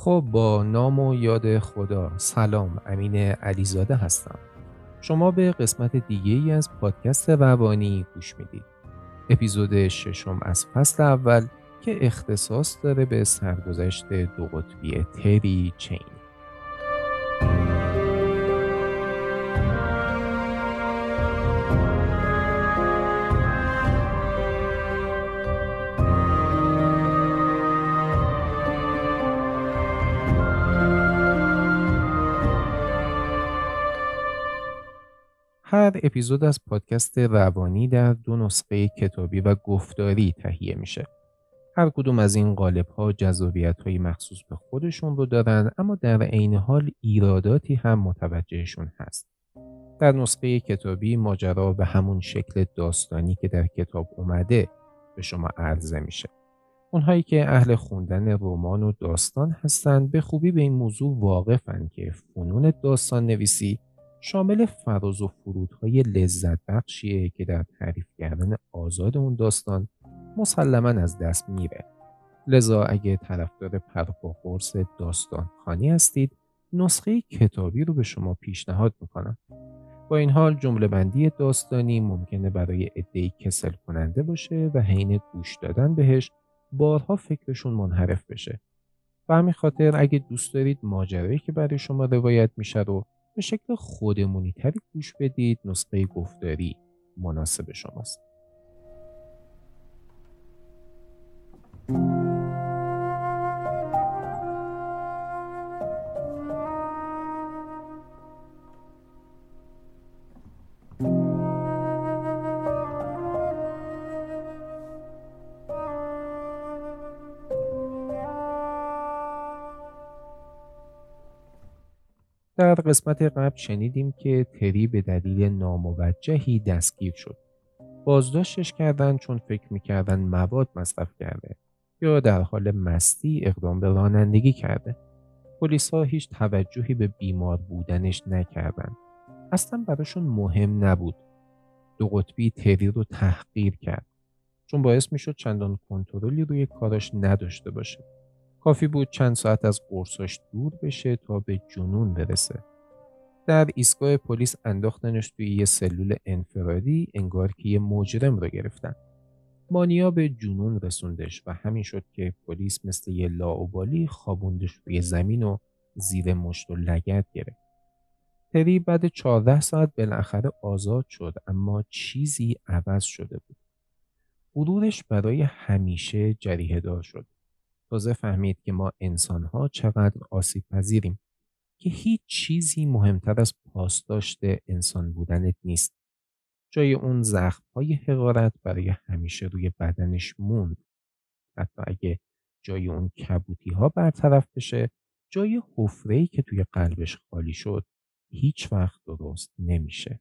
خب با نام و یاد خدا. سلام امین علیزاده هستم. شما به قسمت دیگه ای از پادکست روانی گوش می‌دید. اپیزود ششم از فصل اول که اختصاص داره به سرگذشت دو قطبی تری چین. اپیزود از پادکست روانی در دو نسخه کتابی و گفتاری تهیه میشه. هر کدوم از این قالب ها جذابیت های مخصوص به خودشون رو دارن اما در عین حال ایراداتی هم متوجهشون هست. در نسخه کتابی ماجرا به همون شکل داستانی که در کتاب اومده به شما عرضه میشه. اونهایی که اهل خوندن رمان و داستان هستند به خوبی به این موضوع واقفن که فنون داستان نویسی شامل فراز و فرودهای لذت بخشیه که در تعریف کردن آزاد اون داستان مسلما از دست میره. لذا اگه طرفدار پرپا قرص داستان خانی هستید نسخه کتابی رو به شما پیشنهاد می‌کنم. با این حال جمله بندی داستانی ممکنه برای عدهای کسل کننده باشه و حین گوش دادن بهش بارها فکرشون منحرف بشه. به همین خاطر اگه دوست دارید ماجرایی که برای شما روایت میشه رو به شکل خودمونی تری گوش بدید نسخه گفتاری مناسب شماست. در قسمت قبل شنیدیم که تری به دلیل ناموجهی دستگیر شد. بازداشتش کردن چون فکر می‌کردن مواد مصرف کرده یا در حال مستی اقدام به رانندگی کرده. پلیس ها هیچ توجهی به بیمار بودنش نکردند. اصلا براشون مهم نبود. دو قطبی تری رو تحقیر کرد. چون باعث می‌شد چندان کنترلی روی کاراش نداشته باشه. کافی بود چند ساعت از قرصاش دور بشه تا به جنون برسه. در ایستگاه پلیس انداختنش توی یه سلول انفرادی انگار که یه مجرم رو گرفتن. مانیا به جنون رسوندش و همین شد که پلیس مثل یه لاوبالی خوابوندش روی زمین و زیر مشت و لگت گرفت. تری بعد 14 ساعت بالاخره آزاد شد اما چیزی عوض شده بود. غرورش برای همیشه جریه دار شد. تازه فهمید که ما انسانها چقدر آسیب پذیریم که هیچ چیزی مهمتر از پاسداشت انسان بودنت نیست. جای اون زخم های حقارت برای همیشه روی بدنش موند. حتی اگه جای اون کبوتی ها برطرف بشه جای حفره که توی قلبش خالی شد هیچ وقت درست نمیشه.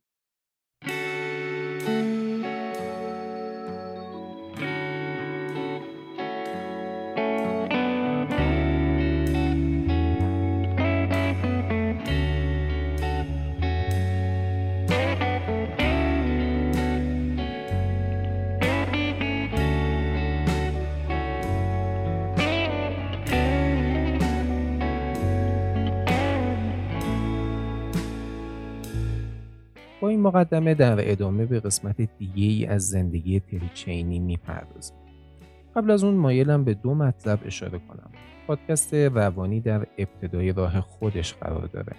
این مقدمه در ادامه به قسمت دیگه ای از زندگی تریچینی می‌پردازیم. قبل از اون مایلم به دو مطلب اشاره کنم. پادکست روانی در ابتدای راه خودش قرار داره.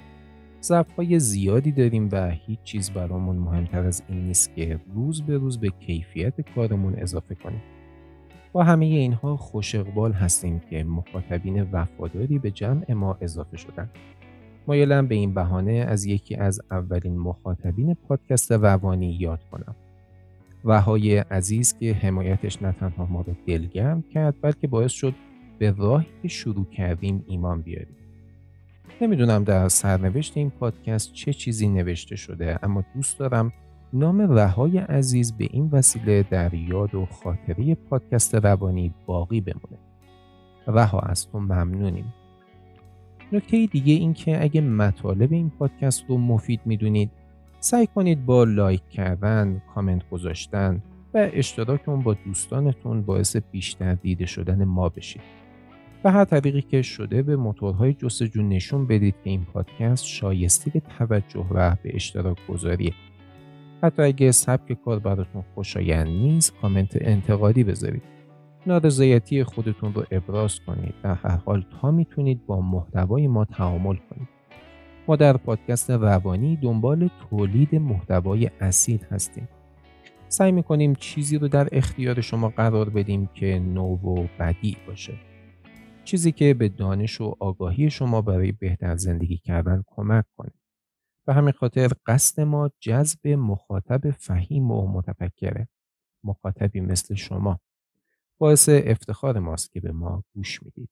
ضعف های زیادی داریم و هیچ چیز برامون مهمتر از این نیست که روز به روز به کیفیت کارمون اضافه کنیم. با همه اینها خوش اقبال هستیم که مخاطبین وفاداری به جمع ما اضافه شدن. مایلم به این بهانه از یکی از اولین مخاطبین پادکست روانی یاد کنم. وهای عزیز که حمایتش نه تنها ما رو دلگرم کرد بلکه باعث شد به راهی که شروع کردیم ایمان بیاریم. نمی‌دونم در سرنوشت این پادکست چه چیزی نوشته شده اما دوست دارم نام رهای عزیز به این وسیله در یاد و خاطره پادکست روانی باقی بمونه. رها از تو ممنونیم. نکته دیگه این که اگه مطالب این پادکست رو مفید می‌دونید سعی کنید با لایک کردن، کامنت گذاشتن و اشتراک اون با دوستانتون باعث بیشتر دیده شدن ما بشید. به هر طریقی که شده به موتورهای جستجو نشون بدید که این پادکست شایسته توجه و به اشتراک گذاریه حتی اگه سبک کار براتون خوشایند نیست کامنت انتقادی بذارید نارضایتی خودتون رو ابراز کنید. در هر حال تا می‌تونید با محتوای ما تعامل کنید. ما در پادکست روانی دنبال تولید محتوای اصیل هستیم. سعی می‌کنیم چیزی رو در اختیار شما قرار بدیم که نو و بدی باشه. چیزی که به دانش و آگاهی شما برای بهتر زندگی کردن کمک کنه. به همین خاطر قصد ما جذب مخاطب فهیم و متفکره. مخاطبی مثل شما. باعث افتخار ماست که به ما گوش می‌دید.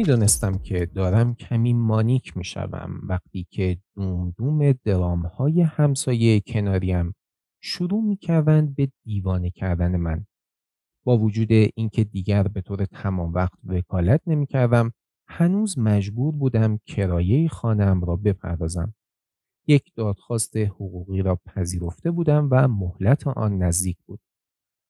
می‌دونستم که دارم کمی مانیک می‌شوم وقتی که دوم دوم درام های همسایه کناریم شروع می‌کردند به دیوانه کردن من. با وجود اینکه دیگر به طور تمام وقت وکالت نمی‌کردم هنوز مجبور بودم کرایه خانم را بپردازم. یک دادخواست حقوقی را پذیرفته بودم و مهلت آن نزدیک بود.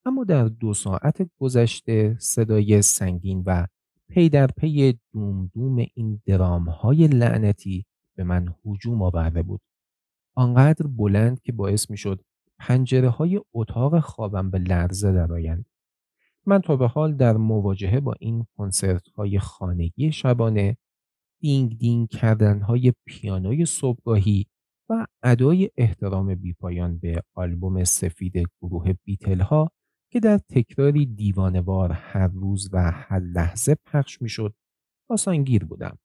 اما در دو ساعت گذشته صدای سنگین و پی در پی دوم دوم این درام های لعنتی به من هجوم آورده بود. آنقدر بلند که باعث می شد پنجره های اتاق خوابم به لرزه درآیند. من تا به حال در مواجهه با این کنسرت های خانگی شبانه دینگ دینگ کردن های پیانوی صبحگاهی و ادای احترام بیپایان به آلبوم سفید گروه بیتل ها که در تکراری دیوانوار هر روز و هر لحظه پخش می‌شد آسانگیر بودم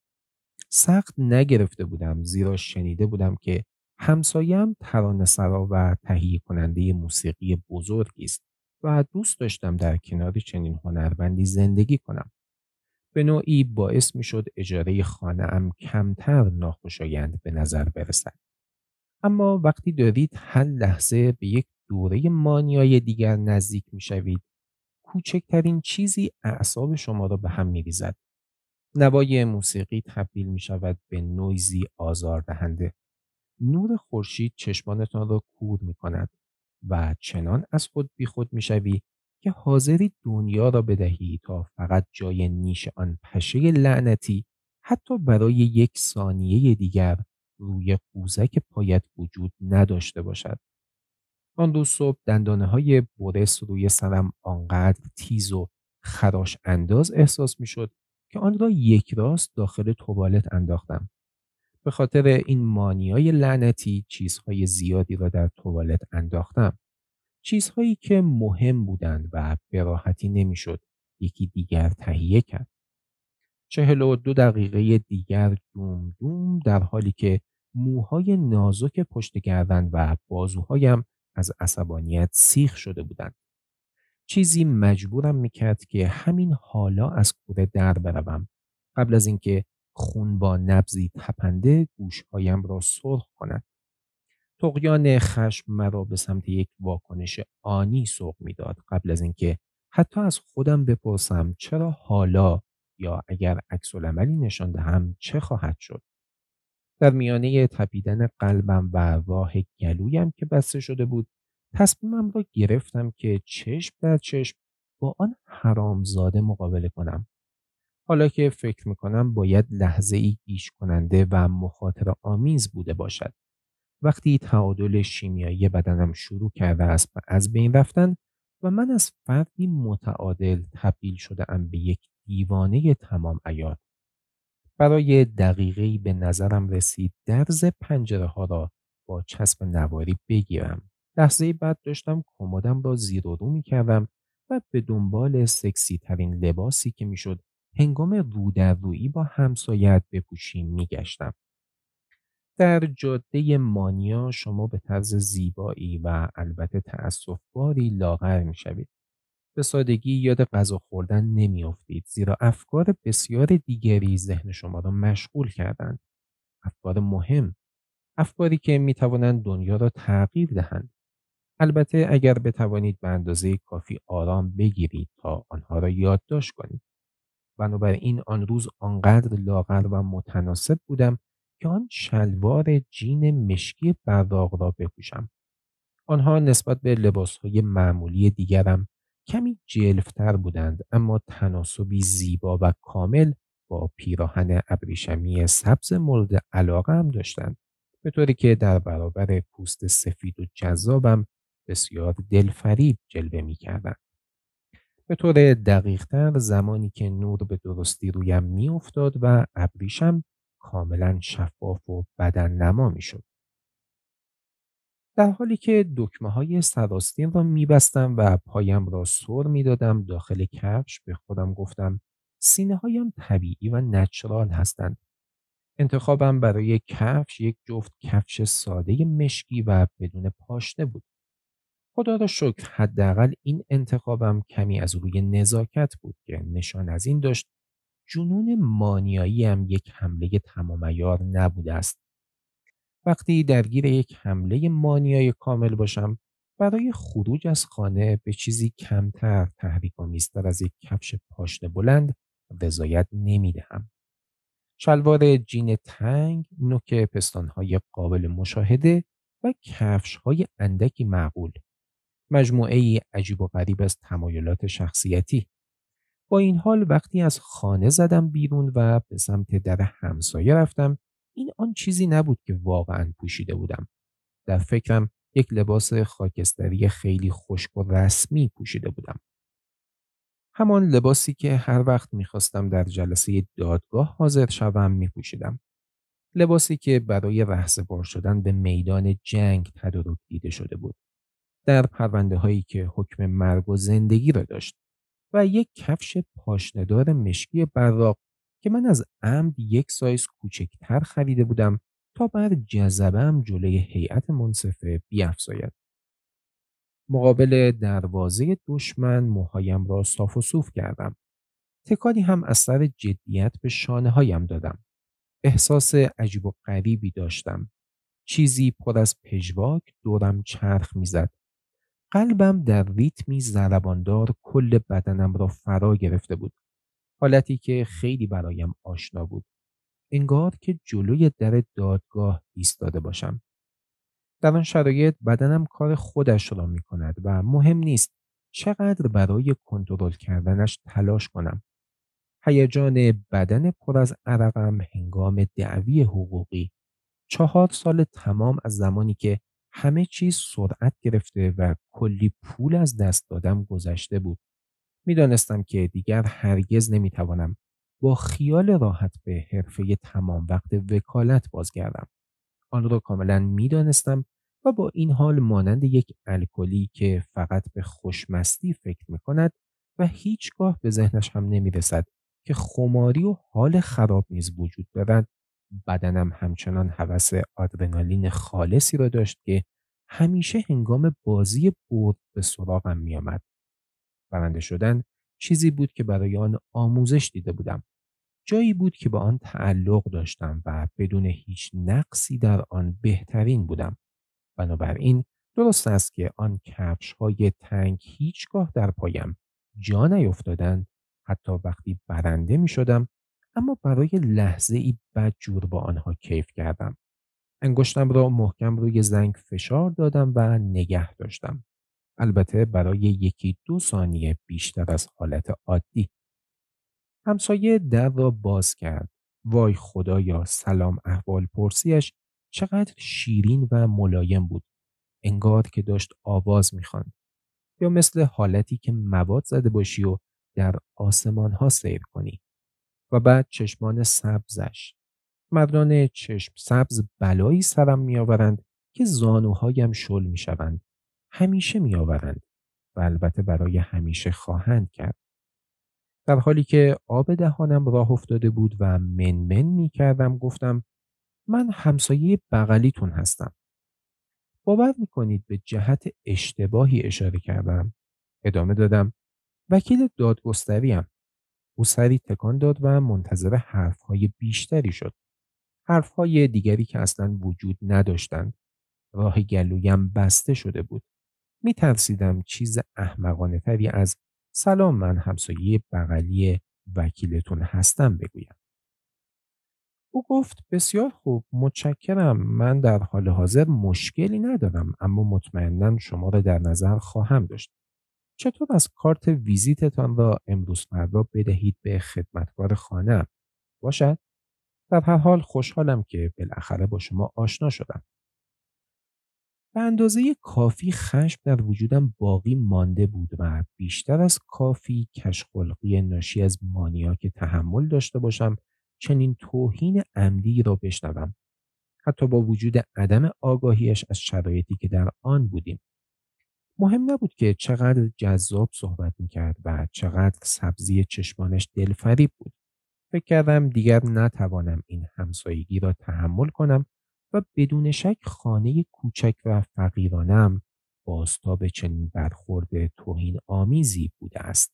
سخت نگرفته بودم زیرا شنیده بودم که همسایم ترانه سرا و تهیه کننده موسیقی بزرگی است و دوست داشتم در کنار چنین هنرمندی زندگی کنم. به نوعی باعث می شد اجاره خانه ام کمتر ناخوشایند به نظر برسد. اما وقتی دارید هر لحظه به یک دوره مانیای دیگر نزدیک می‌شوید. کوچکترین چیزی اعصاب شما را به هم میریزد. نوای موسیقی تبدیل می شود به نویزی آزاردهنده. نور خورشید چشمانتان را کور می کند و چنان از خود بیخود می شوی که حاضری دنیا را بدهی تا فقط جای نیش آن پشه لعنتی حتی برای یک ثانیه دیگر روی قوزک پایت وجود نداشته باشد. آن روز صبح دندانه های برس روی سرم آنقدر تیز و خراش انداز احساس می شد که آن را یک راست داخل توالت انداختم. به خاطر این مانیای لعنتی چیزهای زیادی را در توالت انداختم. چیزهایی که مهم بودند و به راحتی نمی‌شد یکی دیگر تهیه کرد. چهل و دو دقیقه دیگر دوم دوم در حالی که موهای نازک پشت گردن و بازوهایم از عصبانیت سیخ شده بودند. چیزی مجبورم می‌کرد که همین حالا از کوره در بروم قبل از اینکه خون با نبزی تپنده گوشهایم را سرخ کند. تقیان خشم مرا به سمت یک واکنش آنی سوق می‌داد قبل از اینکه حتی از خودم بپرسم چرا حالا یا اگر عکس نشان دهم چه خواهد شد در میانه تپیدن قلبم و راه گلویم که بسته شده بود تصمیمم را گرفتم که چشم در چشم با آن حرامزاده مقابله کنم. حالا که فکر می‌کنم باید لحظه ای گیش کننده و مخاطر آمیز بوده باشد. وقتی تعادل شیمیایی بدنم شروع کرده است از بین رفتن و من از فردی متعادل تبدیل شده ام به یک دیوانه تمام ایار برای دقیقه‌ای به نظرم رسید درز پنجره ها را با چسب نواری بگیرم. لحظه بعد داشتم کمدم را زیر و رو می کردم و به دنبال سکسی ترین لباسی که می‌شد هنگام رو در روی با همسایت بپوشیم می گشتم. در جاده مانیا شما به طرز زیبایی و البته تأسفباری لاغر می شوید. به سادگی یاد غذا خوردن نمیافتید زیرا افکار بسیار دیگری ذهن شما را مشغول کردند. افکار مهم، افکاری که می توانند دنیا را تغییر دهند. البته اگر بتوانید به اندازه کافی آرام بگیرید تا آنها را یادداشت کنید. بنابراین آن روز آنقدر لاغر و متناسب بودم که آن شلوار جین مشکی براق را بپوشم. آنها نسبت به لباسهای معمولی دیگرم کمی جلفتر بودند اما تناسبی زیبا و کامل با پیراهن ابریشمی سبز مورد علاقه هم داشتند به طوری که در برابر پوست سفید و جذابم بسیار دلفریب جلوه می کردن. به طور دقیقتر زمانی که نور به درستی رویم می و ابریشم کاملا شفاف و بدن نما می شد. در حالی که دکمه های سراستین را میبستم و پایم را سر می‌دادم داخل کفش به خودم گفتم سینه هایم طبیعی و نچرال هستند. انتخابم برای کفش یک جفت کفش ساده مشکی و بدون پاشنه بود. خدا را شکر حداقل این انتخابم کمی از روی نزاکت بود که نشان از این داشت جنون مانیایی هم یک حمله تمام نبوده است. وقتی درگیر یک حمله مانیای کامل باشم برای خروج از خانه به چیزی کمتر تحریک آمیزتر از یک کفش پاشنه بلند رضایت نمی دهم. شلوار جین تنگ، نوک پستانهای قابل مشاهده و کفش های اندکی معقول. مجموعه عجیب و غریب از تمایلات شخصیتی. با این حال وقتی از خانه زدم بیرون و به سمت در همسایه رفتم این آن چیزی نبود که واقعا پوشیده بودم. در فکرم یک لباس خاکستری خیلی خشک و رسمی پوشیده بودم. همان لباسی که هر وقت می‌خواستم در جلسه دادگاه حاضر شوم می پوشیدم. لباسی که برای رهسه بار شدن به میدان جنگ تدارک دیده شده بود. در پرونده هایی که حکم مرگ و زندگی را داشت و یک کفش پاشندار مشکی براق که من از عمد یک سایز کوچکتر خریده بودم تا بر جذبم جلوی هیئت منصفه بیافزاید. مقابل دروازه دشمن موهایم را صاف و صوف کردم. تکانی هم از سر جدیت به شانه هایم دادم. احساس عجیب و غریبی داشتم. چیزی پر از پژواک دورم چرخ می‌زد. قلبم در ریتمی ضرباندار کل بدنم را فرا گرفته بود. حالتی که خیلی برایم آشنا بود. انگار که جلوی در دادگاه ایستاده باشم. در آن شرایط بدنم کار خودش را می کند و مهم نیست چقدر برای کنترل کردنش تلاش کنم. هیجان بدن پر از عرقم هنگام دعوی حقوقی چهار سال تمام از زمانی که همه چیز سرعت گرفته و کلی پول از دست دادم گذشته بود. می‌دانستم که دیگر هرگز نمی‌توانم با خیال راحت به حرفه تمام وقت وکالت بازگردم. آن را کاملا می‌دانستم و با این حال مانند یک الکلی که فقط به خوشمستی فکر می کند و هیچگاه به ذهنش هم نمی رسد که خماری و حال خراب نیز وجود دارد بدنم همچنان هوس آدرنالین خالصی را داشت که همیشه هنگام بازی برد به سراغم می آمد. برنده شدن چیزی بود که برای آن آموزش دیده بودم. جایی بود که با آن تعلق داشتم و بدون هیچ نقصی در آن بهترین بودم. بنابراین درست است که آن کفش های تنگ هیچگاه در پایم جا نیفتادند حتی وقتی برنده می شدم اما برای لحظه ای بد جور با آنها کیف کردم. انگشتم را محکم روی زنگ فشار دادم و نگه داشتم. البته برای یکی دو ثانیه بیشتر از حالت عادی. همسایه در را باز کرد. وای خدایا سلام احوال پرسیش چقدر شیرین و ملایم بود. انگار که داشت آواز می‌خواند. یا مثل حالتی که مواد زده باشی و در آسمان ها سیر کنی. و بعد چشمان سبزش. مردان چشم سبز بلایی سرم میآورند که زانوهایم شل می‌شوند. همیشه میآورند و البته برای همیشه خواهند کرد. در حالی که آب دهانم راه افتاده بود و منمن می کردم گفتم من همسایه بغلیتون هستم. باور می کنید به جهت اشتباهی اشاره کردم. ادامه دادم وکیل دادگستریم. او سری تکان داد و منتظر حرفهای بیشتری شد. حرفهای دیگری که اصلا وجود نداشتند. راه گلویم بسته شده بود. می ترسیدم چیز احمقانه تری از سلام من همسایه بغلی وکیلتون هستم بگویم. او گفت بسیار خوب متشکرم من در حال حاضر مشکلی ندارم اما مطمئنا شما را در نظر خواهم داشت. چطور از کارت ویزیتتان را امروز فردا بدهید به خدمتکار خانه باشد؟ در هر حال خوشحالم که بالاخره با شما آشنا شدم. به اندازه کافی خشم در وجودم باقی مانده بود و بیشتر از کافی کشخلقی ناشی از مانیا که تحمل داشته باشم چنین توهین عمدی را بشنوم. حتی با وجود عدم آگاهیش از شرایطی که در آن بودیم. مهم نبود که چقدر جذاب صحبت می‌کرد و چقدر سبزی چشمانش دلفریب بود. فکر کردم دیگر نتوانم این همسایگی را تحمل کنم و بدون شک خانه کوچک و فقیرانم به چنین برخورد توهین آمیزی بوده است.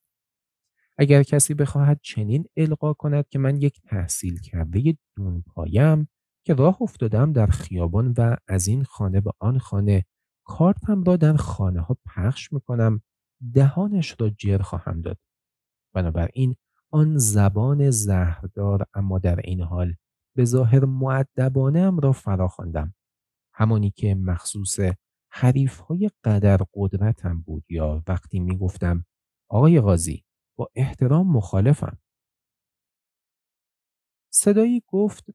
اگر کسی بخواهد چنین القا کند که من یک تحصیل کرده دون پایم که راه افتادم در خیابان و از این خانه به آن خانه کارتم را در خانه ها پخش می‌کنم دهانش را جر خواهم داد. بنابراین آن زبان زهردار اما در این حال به ظاهر معدبانه ام را فرا خواندم. همانی که مخصوص حریف های قدر قدرتم بود یا وقتی می گفتم آقای قاضی با احترام مخالفم. صدایی گفت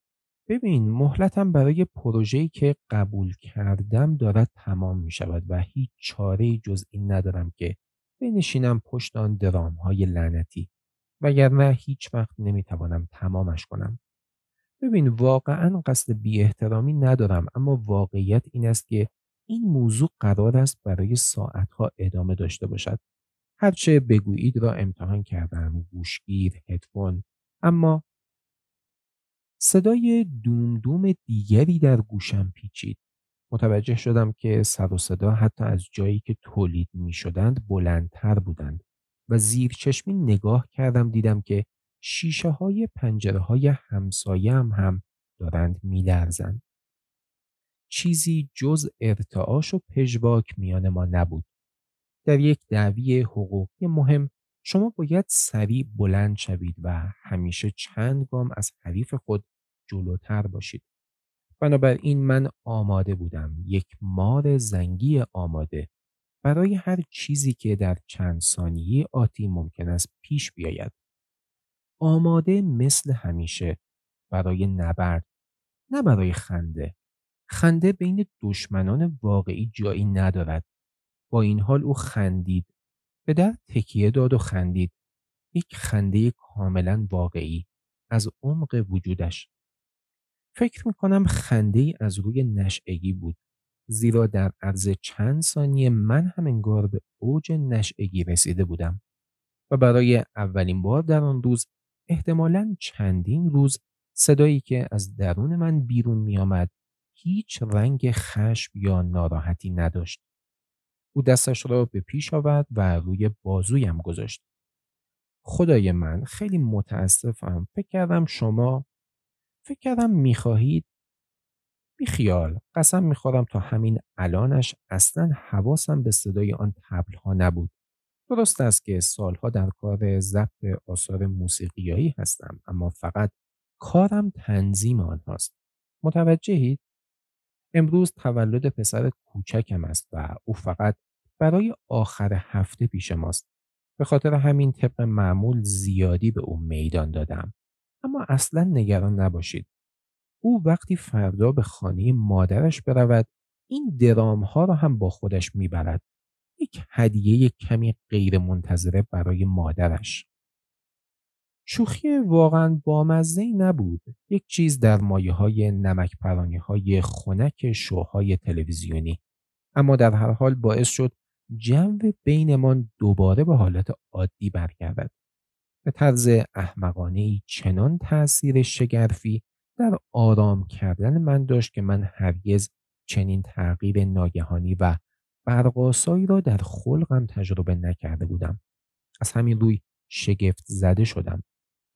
ببین مهلتم برای پروژه‌ای که قبول کردم دارد تمام می شود و هیچ چاره جز این ندارم که بنشینم پشت آن درام های لعنتی وگرنه هیچ وقت نمی‌توانم تمامش کنم. ببین واقعا قصد بی احترامی ندارم اما واقعیت این است که این موضوع قرار است برای ساعتها ادامه داشته باشد. هرچه بگویید را امتحان کردم گوشگیر هدفون اما صدای دوم دوم دیگری در گوشم پیچید. متوجه شدم که سر و صدا حتی از جایی که تولید می شدند بلندتر بودند و زیر چشمی نگاه کردم دیدم که شیشه های پنجره های همسایه هم, هم دارند میلرزند. چیزی جز ارتعاش و پژواک میان ما نبود. در یک دعوی حقوقی مهم شما باید سریع بلند شوید و همیشه چند گام از حریف خود جلوتر باشید. بنابراین من آماده بودم یک مار زنگی آماده برای هر چیزی که در چند ثانیه آتی ممکن است پیش بیاید. آماده مثل همیشه برای نبرد نه برای خنده. خنده بین دشمنان واقعی جایی ندارد. با این حال او خندید. به در تکیه داد و خندید. یک خنده کاملا واقعی از عمق وجودش. فکر می‌کنم خنده ای از روی نشعگی بود. زیرا در عرض چند ثانیه من هم انگار به اوج نشعگی رسیده بودم. و برای اولین بار در آن روز احتمالا چندین روز صدایی که از درون من بیرون می آمد هیچ رنگ خشم یا ناراحتی نداشت. او دستش را به پیش آورد و روی بازویم گذاشت. خدای من خیلی متاسفم. فکر کردم شما فکر کردم می‌خواهید بیخیال قسم می‌خورم تا همین الانش اصلا حواسم به صدای آن تبلها نبود. درست است که سالها در کار ضبط آثار موسیقیایی هستم اما فقط کارم تنظیم آنهاست. متوجهید؟ امروز تولد پسر کوچکم است و او فقط برای آخر هفته پیش ماست. به خاطر همین طبق معمول زیادی به او میدان دادم. اما اصلا نگران نباشید. او وقتی فردا به خانه مادرش برود این درام ها را هم با خودش می‌برد. یک هدیه کمی غیر منتظره برای مادرش. شوخی واقعا بامزه نبود. یک چیز در مایه های نمک پرانی های خنک شوهای تلویزیونی. اما در هر حال باعث شد جو بینمان دوباره به حالت عادی برگردد. به طرز احمقانه چنان تأثیر شگرفی در آرام کردن من داشت که من هرگز چنین تغییر ناگهانی و برقاسایی را در خلقم تجربه نکرده بودم. از همین روی شگفت زده شدم.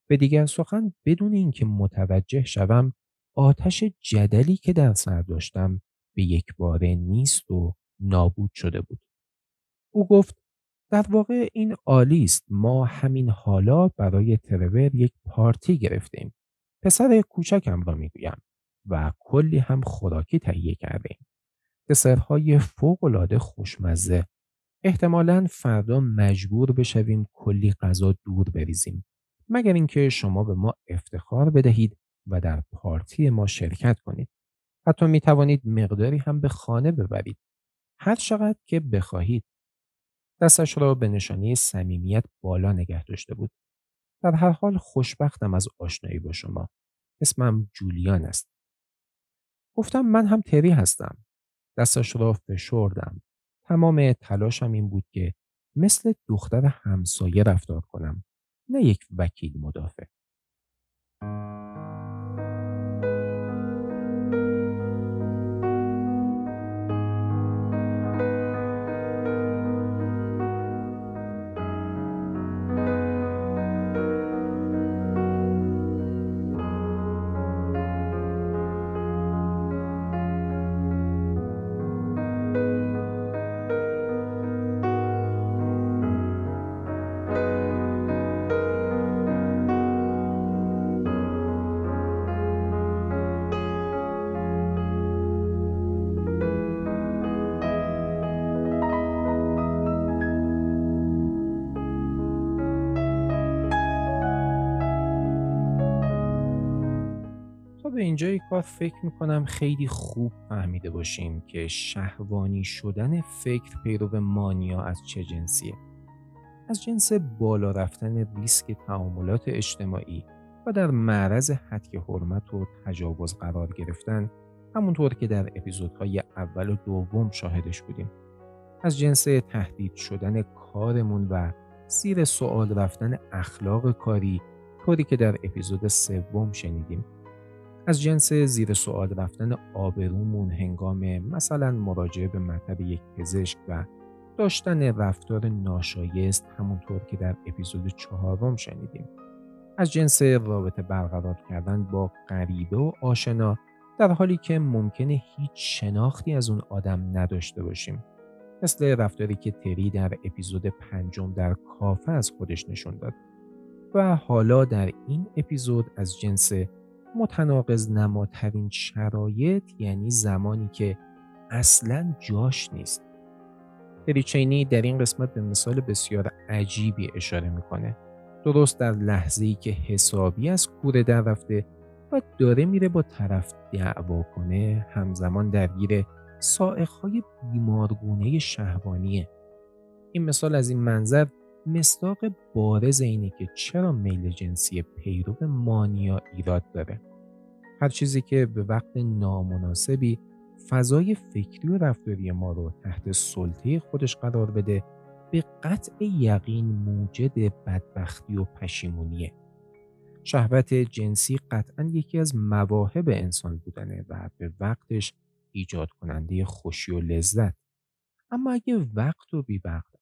به دیگر سخن بدون اینکه متوجه شوم آتش جدلی که در سر داشتم به یک باره نیست و نابود شده بود. او گفت در واقع این عالی است ما همین حالا برای ترور یک پارتی گرفتیم. پسر کوچکم را می‌گویم و کلی هم خوراکی تهیه کردیم. دسرهای فوقالعاده خوشمزه. احتمالا فردا مجبور بشویم کلی غذا دور بریزیم. مگر اینکه شما به ما افتخار بدهید و در پارتی ما شرکت کنید. حتی می توانید مقداری هم به خانه ببرید. هر چقدر که بخواهید. دستش را به نشانی صمیمیت بالا نگه داشته بود. در هر حال خوشبختم از آشنایی با شما. اسمم جولیان است. گفتم من هم تری هستم. دستش را فشردم. تمام تلاشم این بود که مثل دختر همسایه رفتار کنم نه یک وکیل مدافع. کار فکر می‌کنم خیلی خوب فهمیده باشیم که شهوانی شدن فکر پیرو مانیا از چه جنسیه. از جنس بالا رفتن ریسک تعاملات اجتماعی و در معرض حد حرمت و تجاوز قرار گرفتن همونطور که در اپیزودهای اول و دوم شاهدش بودیم. از جنس تهدید شدن کارمون و زیر سوال رفتن اخلاق کاری طوری که در اپیزود سوم شنیدیم از جنس زیر سوال رفتن آبرومون هنگام مثلا مراجعه به مطب یک پزشک و داشتن رفتار ناشایست همونطور که در اپیزود چهارم شنیدیم. از جنس رابطه برقرار کردن با غریبه و آشنا در حالی که ممکنه هیچ شناختی از اون آدم نداشته باشیم. مثل رفتاری که تری در اپیزود پنجم در کافه از خودش نشون داد. و حالا در این اپیزود از جنس متناقض نماترین شرایط یعنی زمانی که اصلا جاش نیست. پریچینی در این قسمت به مثال بسیار عجیبی اشاره می‌کنه. درست در لحظه ای که حسابی از کوره در رفته و داره میره با طرف دعوا کنه همزمان درگیر سائقهای بیمارگونه شهوانیه. این مثال از این منظر مصداق بارز اینه که چرا میل جنسی پیرو مانیا ایراد داره. هر چیزی که به وقت نامناسبی فضای فکری و رفتاری ما رو تحت سلطه خودش قرار بده به قطع یقین موجد بدبختی و پشیمونیه. شهوت جنسی قطعا یکی از مواهب انسان بودنه و به وقتش ایجاد کننده خوشی و لذت. اما اگه وقت و بی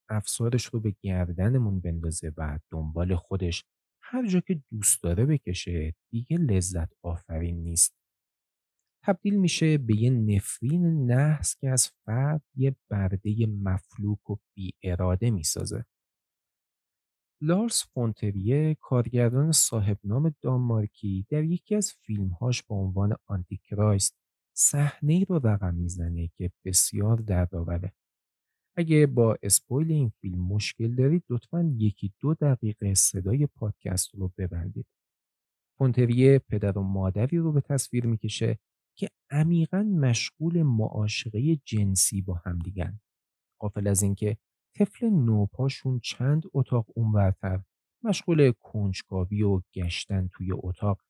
افسارش رو به گردنمون بندازه و دنبال خودش هر جا که دوست داره بکشه دیگه لذت آفرین نیست. تبدیل میشه به یه نفرین نحس که از فرد یه برده مفلوک و بی اراده می‌سازه. لارس فون تریه کارگردان صاحب نام دانمارکی در یکی از فیلمهاش با عنوان Antichrist صحنه رو رقم می‌زنه که بسیار دردآوره اگه با اسپویل این فیلم مشکل دارید لطفا یکی دو دقیقه صدای پادکست رو ببندید. فونتریه پدر و مادری رو به تصویر می‌کشه که عمیقا مشغول معاشقه جنسی با همدیگن. قافل از اینکه طفل نوپاشون چند اتاق اونورتر مشغول کنجکاوی و گشتن توی اتاق.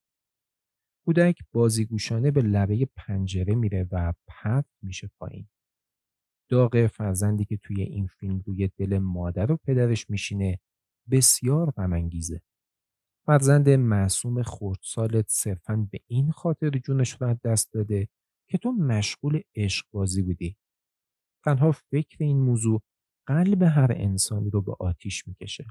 کودک بازیگوشانه به لبه پنجره میره و پرت میشه پایین. داغ فرزندی که توی این فیلم روی دل مادر و پدرش میشینه بسیار غمانگیزه. فرزند معصوم خردسالت صرفا به این خاطر جونش رو دست داده که تو مشغول عشق بازی بودی. تنها فکر این موضوع قلب هر انسانی رو به آتیش می‌کشه.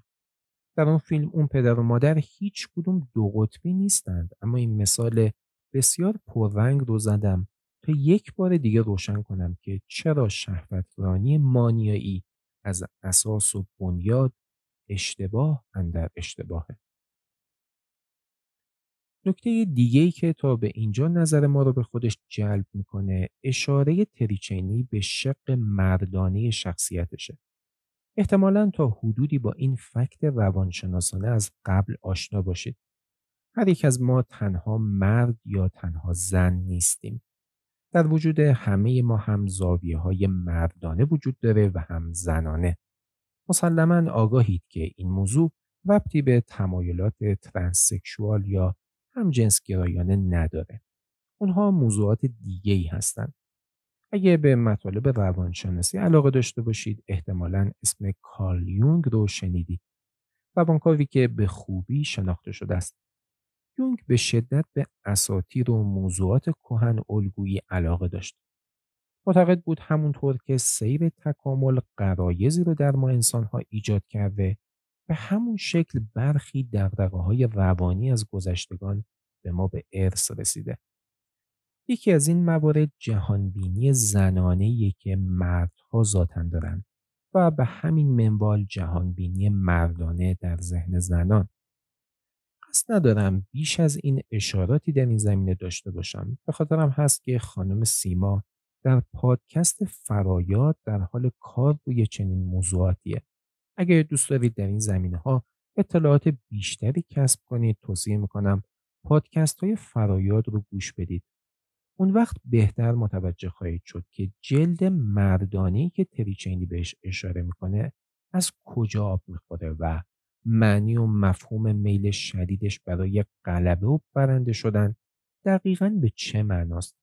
در اون فیلم اون پدر و مادر هیچ کدوم دو قطبی نیستند اما این مثال بسیار پررنگ رو زدم تا یک بار دیگه روشن کنم که چرا شهوترانی مانیایی از اساس و بنیاد اشتباه اندر اشتباهه. نکته دیگه ای که تا به اینجا نظر ما رو به خودش جلب می‌کنه اشاره تریچینی به شق مردانه شخصیتشه. احتمالا تا حدودی با این فکت روانشناسانه از قبل آشنا باشید. هر یک از ما تنها مرد یا تنها زن نیستیم. در وجود همه ما هم زاویه های مردانه وجود داره و هم زنانه. مسلما آگاهید که این موضوع ربطی به تمایلات ترانسکشوال یا هم گرایانه نداره. اونها موضوعات دیگه ای هستند. اگه به مطالب روانشناسی علاقه داشته باشید احتمالا اسم کارل یونگ رو شنیدید. روانکاوی که به خوبی شناخته شده است. یونگ به شدت به اساتیر و موضوعات کهن الگویی علاقه داشت. معتقد بود همونطور که سیر تکامل قرایزی رو در ما انسانها ایجاد کرده به همون شکل برخی دقدقه های روانی از گذشتگان به ما به ارث رسیده. یکی از این موارد جهانبینی زنانه که مردها ذاتن دارند و به همین منوال جهانبینی مردانه در ذهن زنان. قصد ندارم. بیش از این اشاراتی در این زمینه داشته باشم. به خاطرم هست که خانم سیما در پادکست فرایاد در حال کار روی چنین موضوعاتیه. اگر دوست دارید در این زمینه ها اطلاعات بیشتری کسب کنید توصیه می‌کنم پادکست های فرایاد رو گوش بدید. اون وقت بهتر متوجه خواهید شد که جلد مردانی که تریچینی بهش اشاره می‌کنه از کجا آب می‌خوره و معنی و مفهوم میل شدیدش برای غلبه و برنده شدن دقیقا به چه معناست؟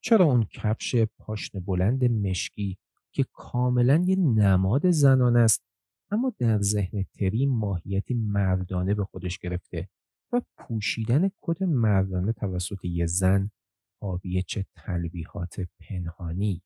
چرا اون کفش پاشن بلند مشکی که کاملا یه نماد زنان است اما در ذهن تری ماهیتی مردانه به خودش گرفته و پوشیدن کت مردانه توسط یه زن حاوی چه تلبیحات پنهانی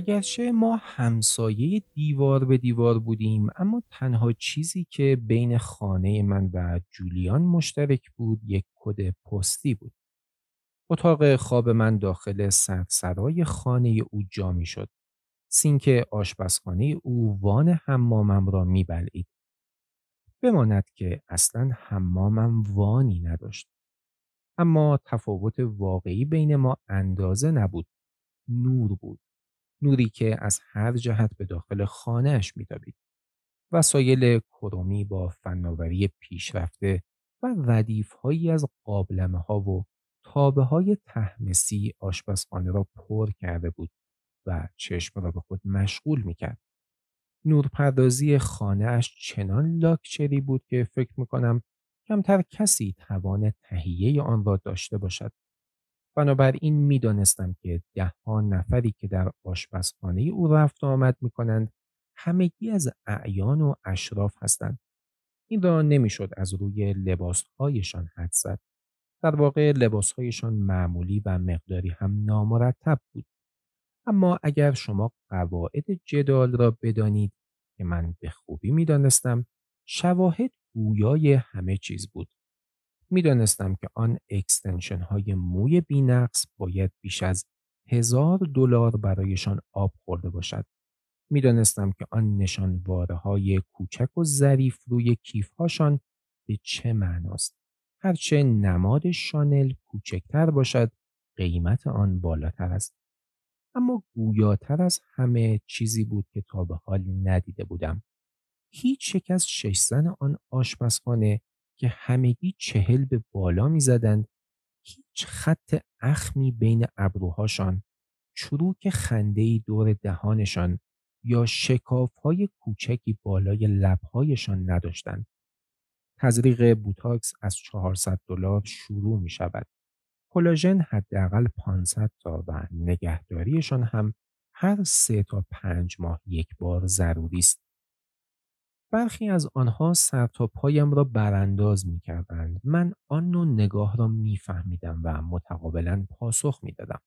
اگرچه ما همسایه دیوار به دیوار بودیم اما تنها چیزی که بین خانه من و جولیان مشترک بود یک کد پستی بود. اتاق خواب من داخل سرسرای خانه او جا می شد. سینک آشپزخانه او وان حمامم را می بلعید. بماند که اصلا حمامم وانی نداشت. اما تفاوت واقعی بین ما اندازه نبود. نور بود. نوری که از هر جهت به داخل خانهش میتابید. وسایل کرومی با فناوری پیشرفته و ردیف هایی از قابلمه ها و تابه های تهمسی آشپزخانه را پر کرده بود و چشم را به خود مشغول می‌کرد. نورپردازی خانه اش چنان لاکچری بود که فکر می‌کنم کمتر کسی توان تهیه آن را داشته باشد. بنابراین می‌دانستم که دهها نفری که در آشپزخانه او رفت آمد می کنند همگی از اعیان و اشراف هستند. این را نمی‌شد از روی لباسهایشان حد زد. در واقع لباسهایشان معمولی و مقداری هم نامرتب بود. اما اگر شما قواعد جدال را بدانید که من به خوبی می‌دانستم شواهد گویای همه چیز بود. می‌دانستم که آن اکستنشن های موی بینقص باید بیش از هزار دلار برایشان آب خورده باشد. می‌دانستم که آن نشانواره های کوچک و ظریف روی کیف هاشان به چه معناست. هرچه نماد شانل کوچکتر باشد قیمت آن بالاتر است. اما گویاتر از همه چیزی بود که تا به حال ندیده بودم. هیچ یک از شش زن آن آشپزخانه که همگی چهل به بالا می زدند هیچ خط اخمی بین ابروهاشان چروک خنده دور دهانشان یا شکاف های کوچکی بالای لبهایشان نداشتند. تزریق بوتاکس از 400 دلار شروع می شود. کلاژن حداقل 500 تا و نگهداریشان هم هر سه تا پنج ماه یک بار ضروری است. برخی از آنها سر تا پایم را برانداز می کردند. من آن نوع نگاه را می فهمیدم و متقابلا پاسخ می دادم.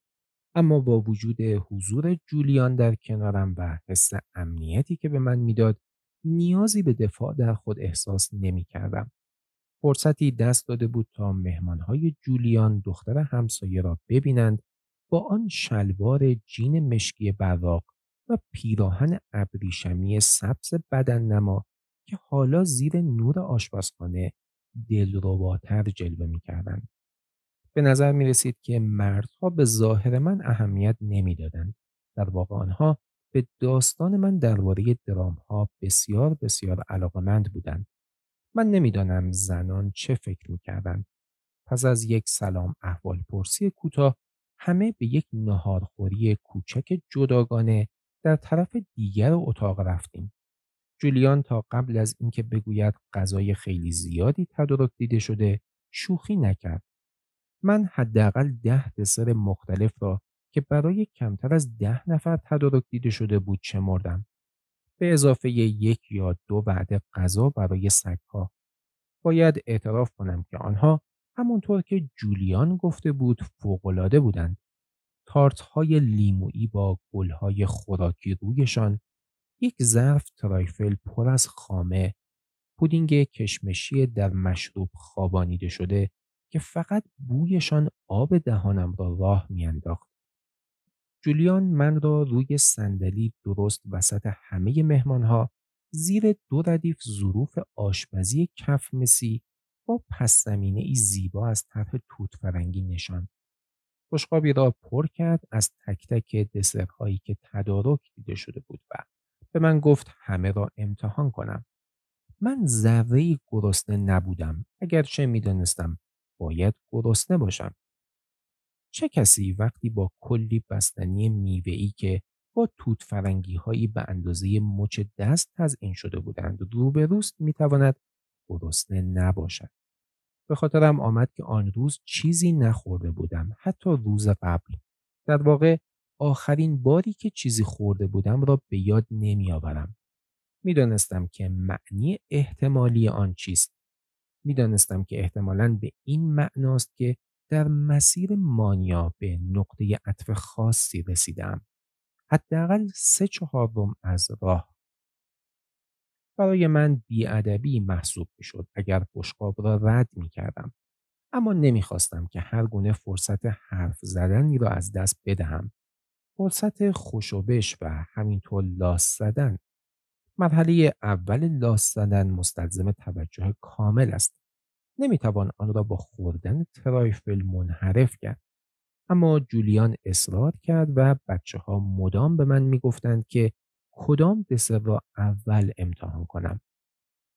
اما با وجود حضور جولیان در کنارم و حس امنیتی که به من می‌داد نیازی به دفاع در خود احساس نمی کردم. فرصتی دست داده بود تا مهمانهای جولیان دختر همسایه را ببینند با آن شلوار جین مشکی براق و پیراهن ابریشمی سبز بدن نما که حالا زیر نور آشپزخانه دلرباتر جلوه می‌کردند به نظر می رسید که مردها به ظاهر من اهمیت نمی‌دادند. در واقع آنها به داستان من درباره درام ها بسیار بسیار علاقمند بودند. من نمی‌دانم زنان چه فکر می‌کردند. پس از یک سلام احوال پرسی کوتاه همه به یک نهارخوری کوچک جداگانه در طرف دیگر اتاق رفتیم. جولیان تا قبل از اینکه بگوید غذای خیلی زیادی تدارک دیده شده شوخی نکرد. من حداقل ده دسر مختلف را که برای کمتر از ده نفر تدارک دیده شده بود شمردم. به اضافه یک یا دو بعد غذا برای سگها. باید اعتراف کنم که آنها همونطور که جولیان گفته بود فوقالعاده بودند. تارت های لیمویی با گل خوراکی رویشان یک ظرف ترایفل پر از خامه پودینگ کشمشی در مشروب خوابانیده شده که فقط بویشان آب دهانم را راه میانداخت. جولیان من را روی صندلی درست وسط همه مهمانها زیر دو ردیف ظروف آشپزی کف مسی با پس ای زیبا از طرح توت فرنگی نشان. بشقابی را پر کرد از تک تک دسرهایی که تدارک دیده شده بود و به من گفت همه را امتحان کنم. من ذره گرسنه نبودم اگرچه می‌دانستم باید گرسنه باشم. چه کسی وقتی با کلی بستنی میوه‌ای که با توت فرنگی هایی به اندازه مچ دست تزئین شده بودند روبروست می‌تواند گرسنه نباشد. به خاطرم آمد که آن روز چیزی نخورده بودم حتی روز قبل. در واقع آخرین باری که چیزی خورده بودم را به یاد نمی آورم. می دانستم که معنی احتمالی آن چیست. می دانستم که احتمالاً به این معناست که در مسیر مانیا به نقطه عطف خاصی رسیدم. حداقل سه چهارم از راه برای من بیادبی محسوب می شد اگر بشقاب را رد می کردم. اما نمی‌خواستم که هر گونه فرصت حرف زدنی را از دست بدهم. فرصت خوشوبش و همینطور لاس زدن. مرحله اول لاس زدن مستلزم توجه کامل است. نمی‌توان آن را با خوردن ترایفل منحرف کرد. اما جولیان اصرار کرد و بچه ها مدام به من می‌گفتند که کدام دسر را اول امتحان کنم.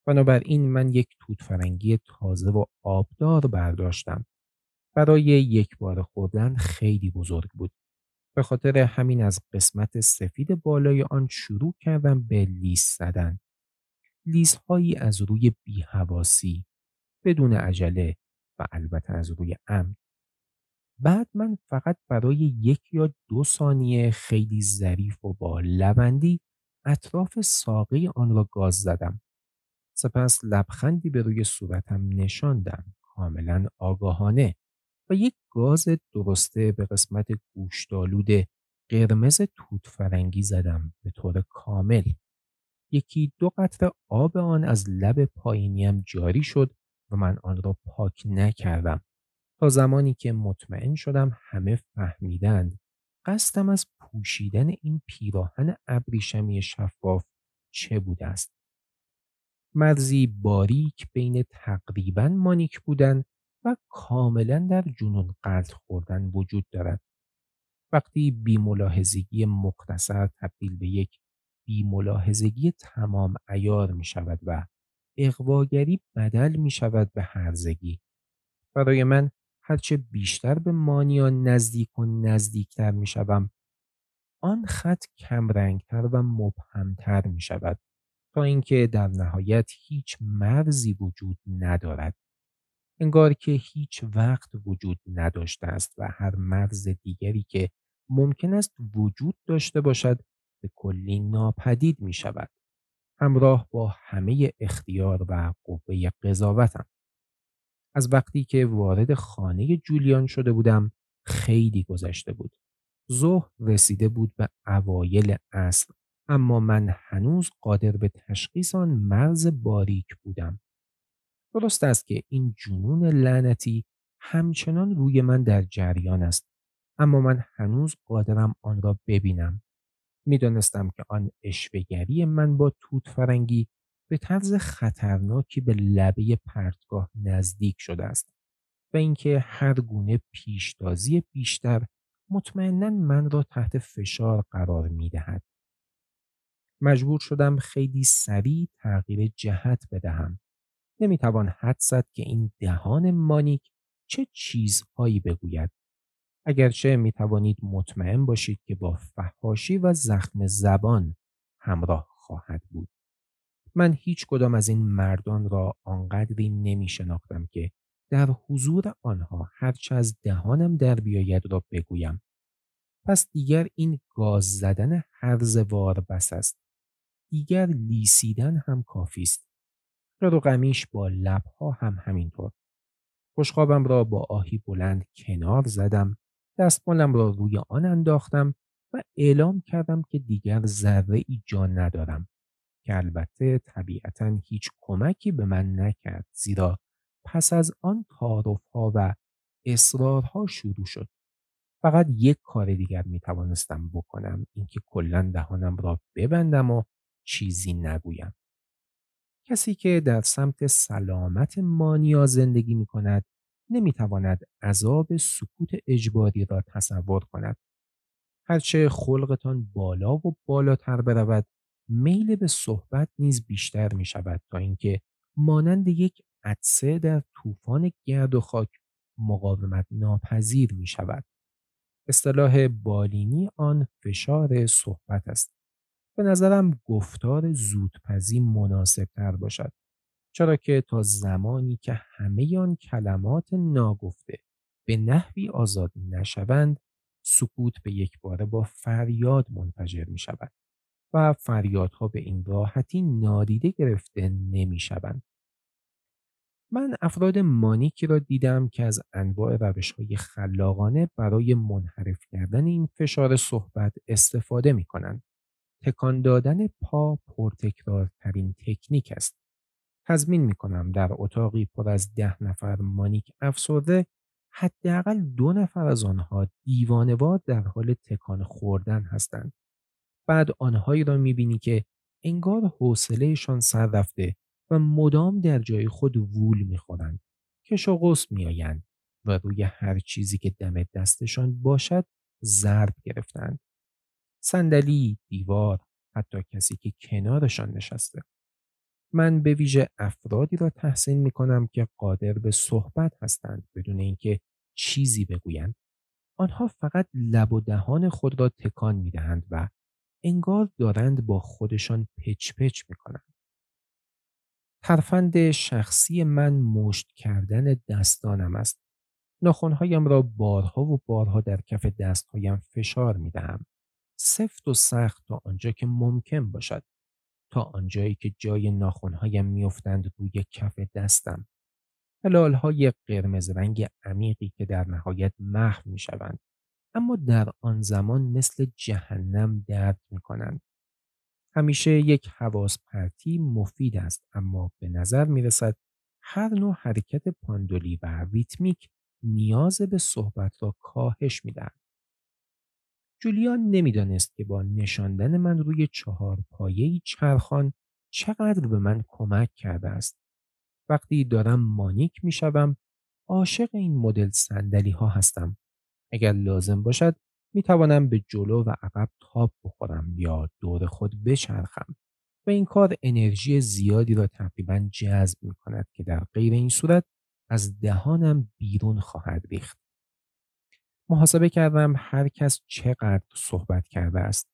بنابراین من یک توت فرنگی تازه و آبدار برداشتم. برای یک بار خوردن خیلی بزرگ بود. به خاطر همین از قسمت سفید بالای آن شروع کردم به لیس زدن. لیس هایی از روی بیهواسی بدون عجله و البته از روی امن. بعد من فقط برای یک یا دو ثانیه خیلی ظریف و با لبندی اطراف ساقه آن را گاز زدم. سپس لبخندی به روی صورتم نشاندم کاملا آگاهانه و یک گاز درسته به قسمت گوشتالود قرمز توت فرنگی زدم به طور کامل. یکی دو قطره آب آن از لب پایینیم جاری شد و من آن را پاک نکردم تا زمانی که مطمئن شدم همه فهمیدند قصدم از پوشیدن این پیراهن ابریشمی شفاف چه بوده است. مرزی باریک بین تقریبا مانیک بودن کاملا در جنون قلط خوردن وجود دارد. وقتی بیملاحظگی مختصر تبدیل به یک بیملاحظگی تمام ایار می شود و اقواگری بدل می شود به هرزگی. برای من هرچه بیشتر به مانیا نزدیک و نزدیکتر می شوم آن خط کمرنگتر و مبهمتر می شود تا اینکه در نهایت هیچ مرزی وجود ندارد. انگار که هیچ وقت وجود نداشته است و هر مرز دیگری که ممکن است وجود داشته باشد به کلی ناپدید می شود. همراه با همه اختیار و قوه قضاوتم. از وقتی که وارد خانه جولیان شده بودم خیلی گذشته بود. ظهر رسیده بود به اوایل اصر اما من هنوز قادر به تشخیص آن مرز باریک بودم. درست است که این جنون لعنتی همچنان روی من در جریان است اما من هنوز قادرم آن را ببینم. می‌دانستم که آن اشوگری من با توت فرنگی به طرز خطرناکی به لبه پرتگاه نزدیک شده است و اینکه هر گونه پیشتازی بیشتر مطمئنا من را تحت فشار قرار می دهد. مجبور شدم خیلی سریع تغییر جهت بدهم. نمی‌توان حد زد که این دهان مانیک چه چیزهایی بگوید. اگرچه می توانید مطمئن باشید که با فهاشی و زخم زبان همراه خواهد بود. من هیچ کدام از این مردان را آنقدری نمی شناختم که در حضور آنها هرچه از دهانم در بیاید را بگویم. پس دیگر این گاز زدن هرزوار بس است. دیگر لیسیدن هم کافی است. و قمیش با لبها هم همینطور. خوشخوابم را با آهی بلند کنار زدم دستمالم را روی آن انداختم و اعلام کردم که دیگر ذره ای جان ندارم که البته طبیعتا هیچ کمکی به من نکرد زیرا پس از آن تعارفها و اصرارها شروع شد فقط یک کار دیگر می توانستم بکنم اینکه کلا دهانم را ببندم و چیزی نگویم کسی که در سمت سلامت مانیا زندگی می کند نمی تواند عذاب سکوت اجباری را تصور کند. هرچه خلقتان بالا و بالاتر برود میل به صحبت نیز بیشتر می شود تا اینکه مانند یک عدسه در طوفان گرد و خاک مقاومت ناپذیر می شود. اصطلاح بالینی آن فشار صحبت است. به نظرم گفتار زودپزی مناسب تر باشد. چرا که تا زمانی که همه آن کلمات ناگفته به نحوی آزاد نشوند سکوت به یک باره با فریاد منفجر می شود و فریادها به این راحتی نادیده گرفته نمی شوند. من افراد مانیکی را دیدم که از انواع روش های خلاقانه برای منحرف کردن این فشار صحبت استفاده می کنند. تکان دادن پا پرتکرارترین تکنیک است. تضمین می کنم در اتاقی پر از ده نفر مانیک افسرده حداقل دو نفر از آنها دیوانوار در حال تکان خوردن هستند. بعد آنهایی را می بینی که انگار حوصلهشان سر رفته و مدام در جای خود وول می‌خورند کش و قوس میآیند و روی هر چیزی که دم دستشان باشد ضرب گرفتند صندلی دیوار حتی کسی که کنارشان نشسته من به ویژه افرادی را تحسین می کنم که قادر به صحبت هستند بدون اینکه چیزی بگویند آنها فقط لب و دهان خود را تکان می دهند و انگار دارند با خودشان پچ پچ می کنند. ترفند شخصی من مشت کردن دستانم است. ناخونهایم را بارها و بارها در کف دستهایم فشار می دهم. سفت و سخت تا آنجا که ممکن باشد. تا آنجایی که جای ناخونهایم میافتند روی کف دستم. های قرمز رنگ عمیقی که در نهایت محو می شوند. اما در آن زمان مثل جهنم درد می کنند. همیشه یک حواس پرتی مفید است اما به نظر می رسد هر نوع حرکت پاندولی و ریتمیک نیاز به صحبت را کاهش می دهد. جولیان نمی‌دانست که با نشاندن من روی چهار پایه چرخان چقدر به من کمک کرده است. وقتی دارم مانیک می شوم عاشق این مدل سندلی ها هستم. اگر لازم باشد می توانم به جلو و عقب تاب بخورم یا دور خود بچرخم و این کار انرژی زیادی را تقریبا جذب می کند که در غیر این صورت از دهانم بیرون خواهد ریخت. محاسبه کردم هر کس چقدر صحبت کرده است.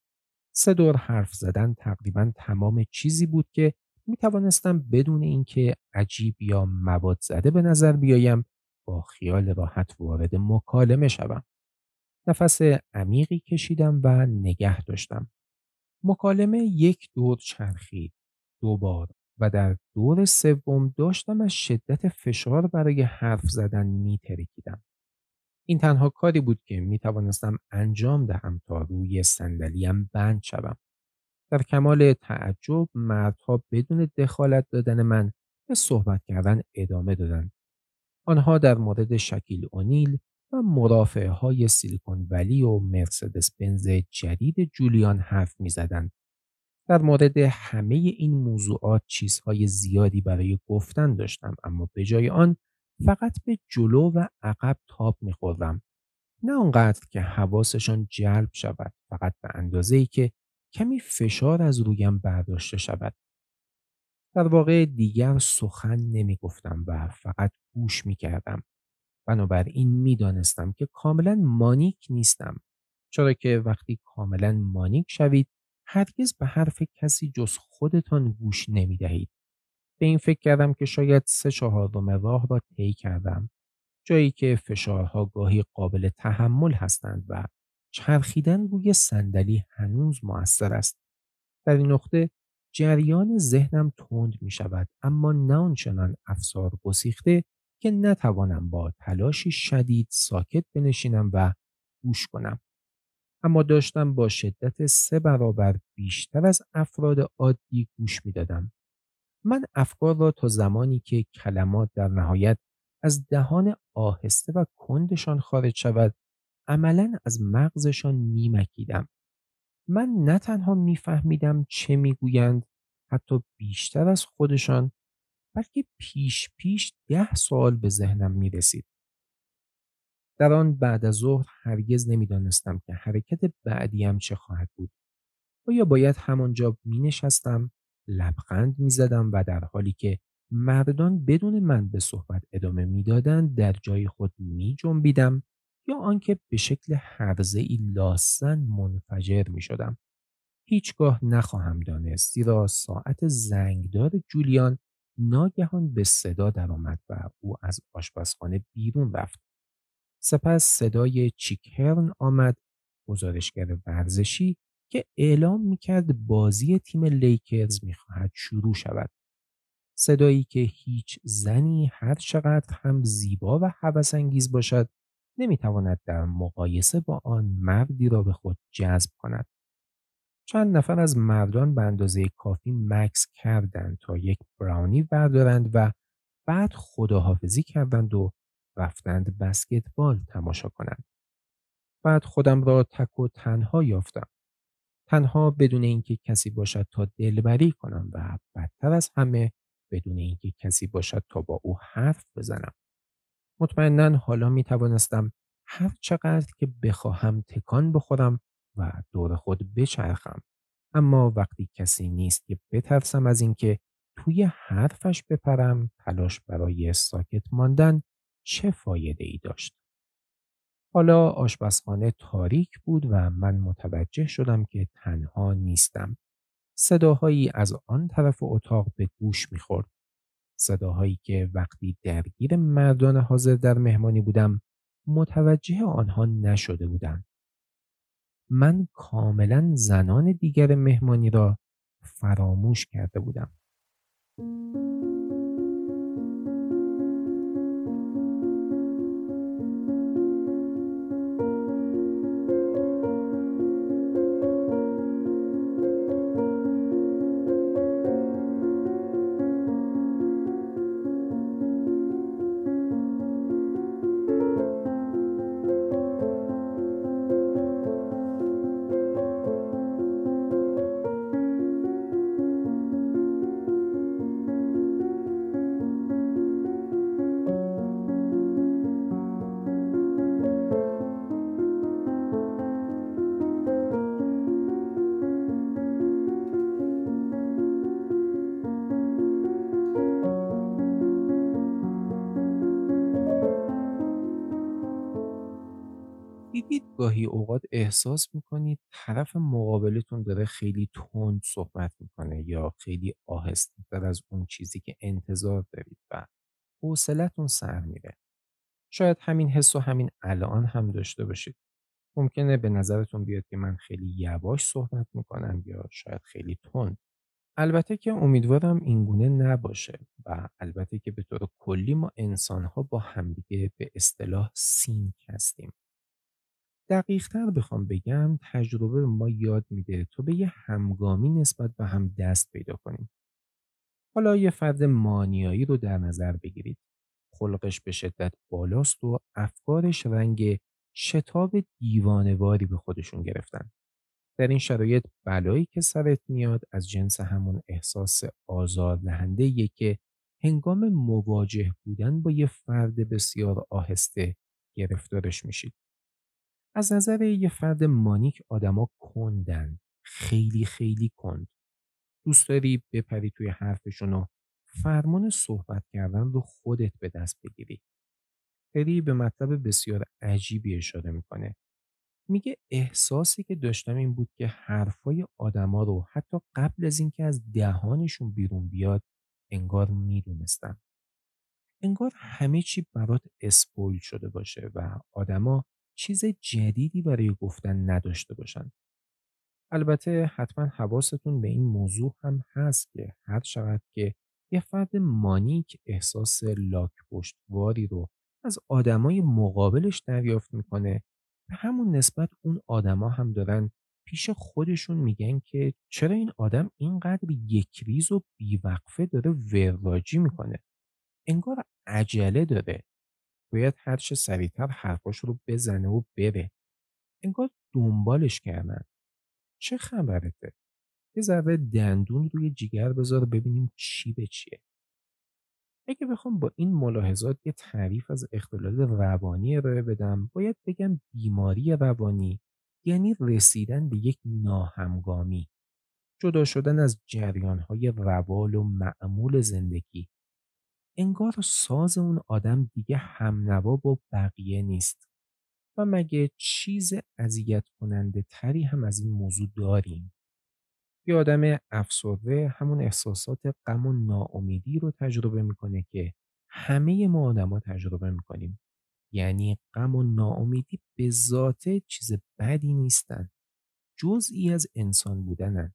سه دور حرف زدن تقریبا تمام چیزی بود که می توانستم بدون اینکه عجیب یا مواد زده به نظر بیایم با خیال راحت وارد مکالمه شوم. نفس عمیقی کشیدم و نگه داشتم. مکالمه یک دور چرخید. دو بار و در دور سوم داشتم از شدت فشار برای حرف زدن می ترکیدم. این تنها کاری بود که می توانستم انجام دهم تا روی صندلیم بند شوم. در کمال تعجب مردها بدون دخالت دادن من به صحبت کردن ادامه دادند. آنها در مورد شکیل اونیل و مرافعه های سیلیکون ولی و مرسدس بنز جدید جولیان حرف می زدند. در مورد همه این موضوعات چیزهای زیادی برای گفتن داشتم اما به جای آن فقط به جلو و عقب تاب خوردم. نه آنقدر که حواسشان جلب شود فقط به اندازه ای که کمی فشار از رویم برداشته شود. در واقع دیگر سخن نمی گفتم و فقط گوش می کردم. بنابراین می‌دانستم که کاملا مانیک نیستم چرا که وقتی کاملا مانیک شوید هرگز به حرف کسی جز خودتان گوش نمی دهید. به این فکر کردم که شاید سه چهارم راه را طی کردم جایی که فشارها گاهی قابل تحمل هستند و چرخیدن روی صندلی هنوز مؤثر است. در این نقطه جریان ذهنم تند می شود اما نه آنچنان افسار گسیخته که نتوانم با تلاشی شدید ساکت بنشینم و گوش کنم. اما داشتم با شدت سه برابر بیشتر از افراد عادی گوش می دادم. من افکار را تا زمانی که کلمات در نهایت از دهان آهسته و کندشان خارج شود عملا از مغزشان میمکیدم. من نه تنها میفهمیدم چه می‌گویند حتی بیشتر از خودشان بلکه پیش پیش ده سوال به ذهنم می رسید. در آن بعد از ظهر هرگز نمی‌دانستم که حرکت بعدیم چه خواهد بود. آیا باید همانجا می نشستم، لبخند می زدم و در حالی که مردان بدون من به صحبت ادامه می‌دادند در جای خود می جنبیدم یا آنکه به شکل حرزه ای لاسن منفجر می شدم. هیچگاه نخواهم دانست زیرا ساعت زنگدار جولیان ناگهان به صدا درآمد و او از آشپزخانه بیرون رفت. سپس صدای چیکهرن آمد گزارشگر ورزشی که اعلام می‌کرد بازی تیم لیکرز می‌خواهد شروع شود. صدایی که هیچ زنی هر چقدر هم زیبا و هوسانگیز باشد نمی‌تواند در مقایسه با آن مردی را به خود جذب کند. چند نفر از مردان به اندازه کافی مکس کردند تا یک براونی بردارند و بعد خداحافظی کردند و رفتند بسکتبال تماشا کنند. بعد خودم را تک و تنها یافتم. تنها بدون اینکه کسی باشد تا دلبری کنم و بدتر از همه بدون اینکه کسی باشد تا با او حرف بزنم. مطمئنا حالا می توانستم هر چقدر که بخواهم تکان بخورم و دور خود بچرخم. اما وقتی کسی نیست که بترسم از اینکه توی حرفش بپرم تلاش برای ساکت ماندن چه فایده ای داشت؟ حالا آشپزخانه تاریک بود و من متوجه شدم که تنها نیستم. صداهایی از آن طرف اتاق به گوش می‌خورد. صداهایی که وقتی درگیر مردان حاضر در مهمانی بودم متوجه آنها نشده بودم. من کاملا زنان دیگر مهمانی را فراموش کرده بودم. گاهی اوقات احساس می‌کنید طرف مقابلتون داره خیلی تند صحبت می‌کنه یا خیلی آهسته تر از اون چیزی که انتظار دارید و حوصلتون سر میره. شاید همین حس و همین الان هم داشته باشید. ممکنه به نظرتون بیاد که من خیلی یواش صحبت می‌کنم یا شاید خیلی تند. البته که امیدوارم اینگونه نباشه و البته که به طور کلی ما انسانها با همدیگه به اصطلاح سینک هستیم. دقیقتر بخوام بگم تجربه به ما یاد میده تا به یه همگامی نسبت به هم دست پیدا کنیم. حالا یه فرد مانیایی رو در نظر بگیرید. خلقش به شدت بالاست و افکارش رنگ شتاب دیوانواری به خودشون گرفتن. در این شرایط بلایی که سرت میاد از جنس همون احساس آزار دهنده که هنگام مواجه بودن با یه فرد بسیار آهسته گرفتارش میشید. از نظر یه فرد مانیک آدما کندن. خیلی خیلی کند. دوست داری بپری توی حرفشون و فرمان صحبت کردن رو خودت به دست بگیری. پری به مطلب بسیار عجیبی اشاره می‌کنه. میگه احساسی که داشتم این بود که حرفای آدما رو حتی قبل از اینکه از دهانشون بیرون بیاد انگار می‌دونستم انگار همه چی برات اسپویل شده باشه و آدما چیز جدیدی برای گفتن نداشته باشن. البته حتما حواستون به این موضوع هم هست که هر چقدر که یه فرد مانیک احساس لاک پشتواری رو از آدمای مقابلش دریافت می‌کنه به همون نسبت اون آدما هم دارن پیش خودشون میگن که چرا این آدم اینقدر یکریز و بیوقفه داره وراجی می‌کنه انگار عجله داره باید هر چه سریعتر حرفاش رو بزنه و بره. انگار دنبالش کردن. چه خبرته؟ یه ذره دندون روی جیگر بذار ببینیم چی به چیه. اگه بخوام با این ملاحظات یه تعریف از اختلال روانی ارائه بدم باید بگم بیماری روانی یعنی رسیدن به یک ناهمگامی جدا شدن از جریانهای روال و معمول زندگی انگار ساز اون آدم دیگه همنوا با بقیه نیست. و مگه چیز اذیت کننده تری هم از این موضوع داریم؟ یه آدم افسرده همون احساسات غم و ناامیدی رو تجربه می‌کنه که همه ما آدما تجربه می‌کنیم. یعنی غم و ناامیدی به ذاته چیز بدی نیستن. جزئی از انسان بودنن.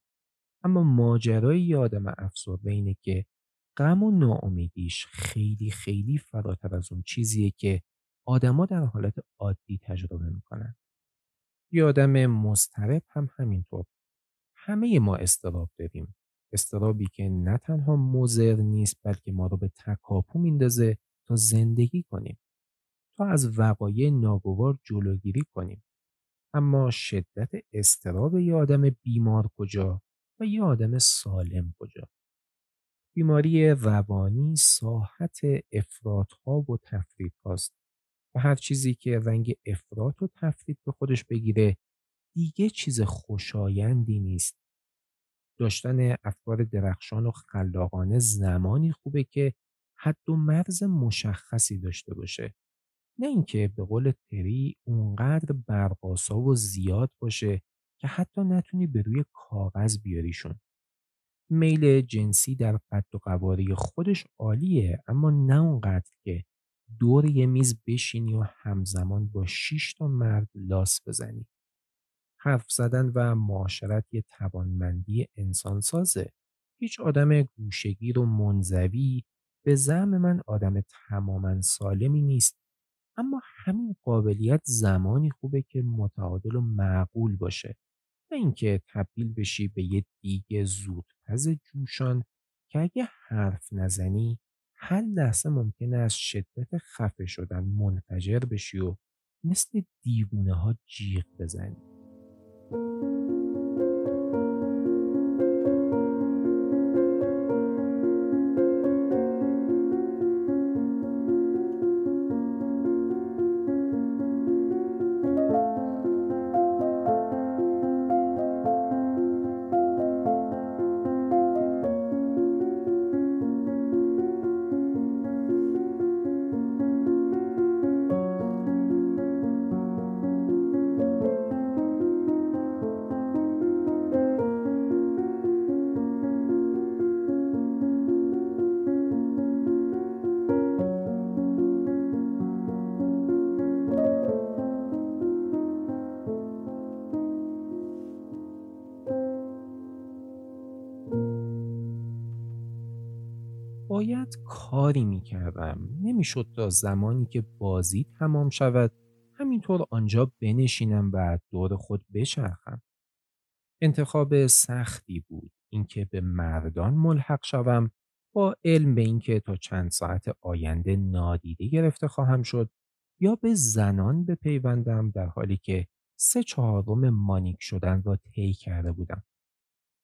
اما ماجرای یه آدم افسرده اینه که غم و ناامیدیش خیلی خیلی فراتر از اون چیزیه که آدما در حالت عادی تجربه می‌کنن. یه آدم مضطرب هم همینطور. همه ما استراب داریم. استرابی که نه تنها مضر نیست بلکه ما رو به تکاپو میندازه تا زندگی کنیم. تا از وقایع ناگوار جلوگیری کنیم. اما شدت استراب یه آدم بیمار کجا و یه آدم سالم کجا؟ بیماری روانی ساحت افراطها و تفرید هاست و هر چیزی که رنگ افراط و تفرید به خودش بگیره دیگه چیز خوشایندی نیست. داشتن افکار درخشان و خلاقانه زمانی خوبه که حد و مرز مشخصی داشته باشه. نه اینکه به قول تری اونقدر برقاسا و زیاد باشه که حتی نتونی به روی کاغذ بیاریشون. میل جنسی در قد و قواره خودش عالیه اما نه اونقدر که دور یه میز بشینی و همزمان با شش تا مرد لاس بزنی. حرف زدن و معاشرت یه توانمندی انسان سازه. هیچ آدم گوشگیر و منزوی به زعم من آدم تماما سالمی نیست اما همین قابلیت زمانی خوبه که متعادل و معقول باشه نه اینکه تبدیل بشی به یه دیگه زودپز جوشان که اگه حرف نزنی هر لحظه ممکنه از شدت خفه شدن منفجر بشی و مثل دیوونه ها جیغ بزنی. کاری می‌کردم. نمی‌شد تا زمانی که بازی تمام شود همینطور آنجا بنشینم و دور خود بچرخم. انتخاب سختی بود اینکه به مردان ملحق شوم با علم به اینکه تا چند ساعت آینده نادیده گرفته خواهم شد یا به زنان بپیوندم در حالی که سه چهارم مانیک شدن را طی کرده بودم.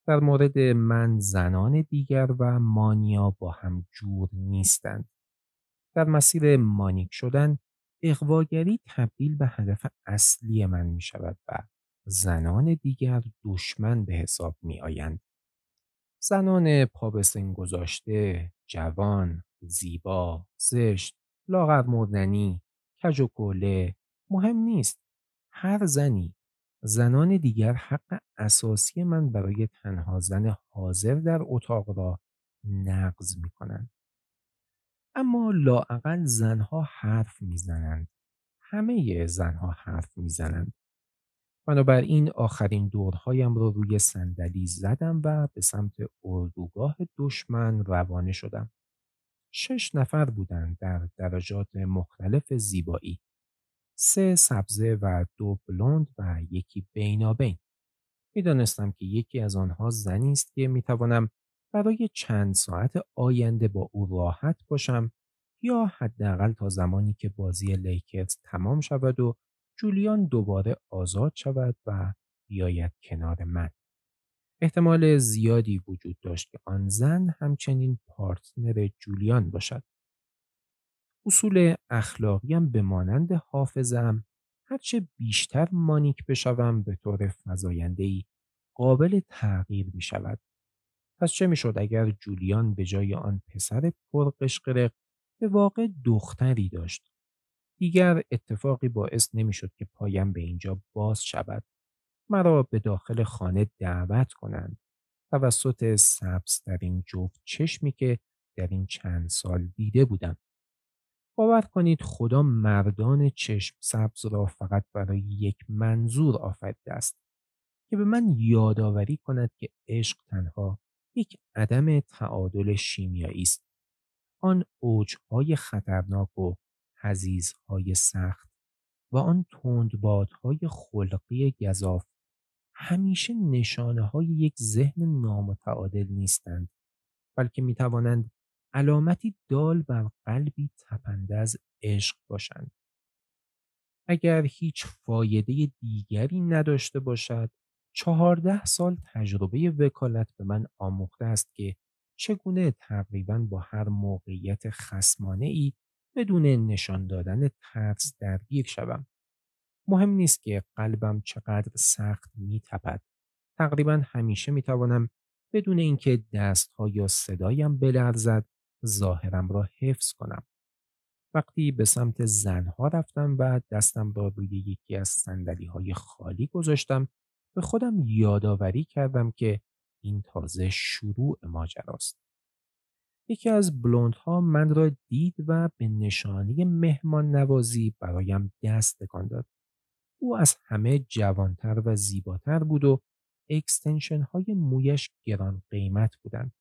در مورد من زنان دیگر و مانیا با هم جور نیستند. در مسیر مانیک شدن اقواگری تبدیل به هدف اصلی من می شود و زنان دیگر دشمن به حساب می آیند. زنان پا به گذاشته، جوان، زیبا، زشت، لاغر مردنی، کج و مهم نیست. هر زنی زنان دیگر حق اساسی من برای تنها زن حاضر در اتاق را نقض می کنند. اما لاعقل زنها حرف می‌زنند. همه زنها حرف می‌زنند. بنابراین آخرین دورهایم را رو روی صندلی زدم و به سمت اردوگاه دشمن روانه شدم. شش نفر بودند در درجات مختلف زیبایی. سه سبزه و دو بلوند و یکی بینابین. می‌دانستم که یکی از آنها زنی است که می‌توانم برای چند ساعت آینده با او راحت باشم یا حداقل تا زمانی که بازی لیکرز تمام شود و جولیان دوباره آزاد شود و بیاید کنار من. احتمال زیادی وجود داشت که آن زن همچنین پارتنر جولیان باشد. اصول اخلاقیم به مانند حافظم هرچه بیشتر مانیک بشوم به طور فضایندهی قابل تغییر می شود. پس چه می شد اگر جولیان به جای آن پسر پرقشقرق به واقع دختری داشت؟ دیگر اتفاقی باعث نمی شد که پایم به اینجا باز شود. مرا به داخل خانه دعوت کنند توسط سبزترین جفت چشمی که در این چند سال دیده بودم. باور کنید خدا مردان چشم سبز را فقط برای یک منظور آفریده است که به من یادآوری کند که عشق تنها یک عدم تعادل شیمیایی است. آن اوجهای خطرناک و حزیزهای سخت و آن تندبادهای خلقی گذاف همیشه نشانه های یک ذهن نامتعادل نیستند بلکه می توانند علامتی دال بر قلبی تپنده از عشق باشند. اگر هیچ فایده دیگری نداشته باشد چهارده سال تجربه وکالت به من آموخته است که چگونه تقریبا با هر موقعیت خسمانه ای بدون نشان دادن ترس درگیر شوم. مهم نیست که قلبم چقدر سخت می تپد. تقریبا همیشه می توانم بدون اینکه دستها یا صدایم بلرزد ظاهرم را حفظ کنم. وقتی به سمت زنها رفتم و دستم را روی یکی از سندلی های خالی گذاشتم به خودم یادآوری کردم که این تازه شروع ماجراست. یکی از بلوندها من را دید و به نشانی مهمان نوازی برایم دست تکان داد. او از همه جوانتر و زیباتر بود و extension های مویش گران قیمت بودند.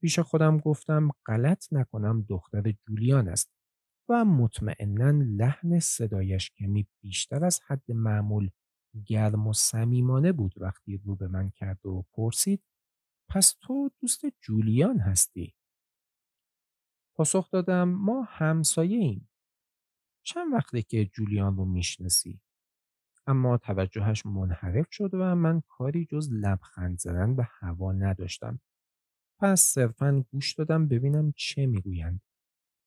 پیش خودم گفتم غلط نکنم دختر جولیان است و مطمئنا لحن صدایش کمی بیشتر از حد معمول گرم و صمیمانه بود وقتی رو به من کرد و پرسید پس تو دوست جولیان هستی؟ پاسخ دادم ما همسایه ایم. چند وقته که جولیان رو می‌شناسی؟ اما توجهش منحرف شد و من کاری جز لبخند زدن به هوا نداشتم. پس صرفا گوش دادم ببینم چه می‌گویند.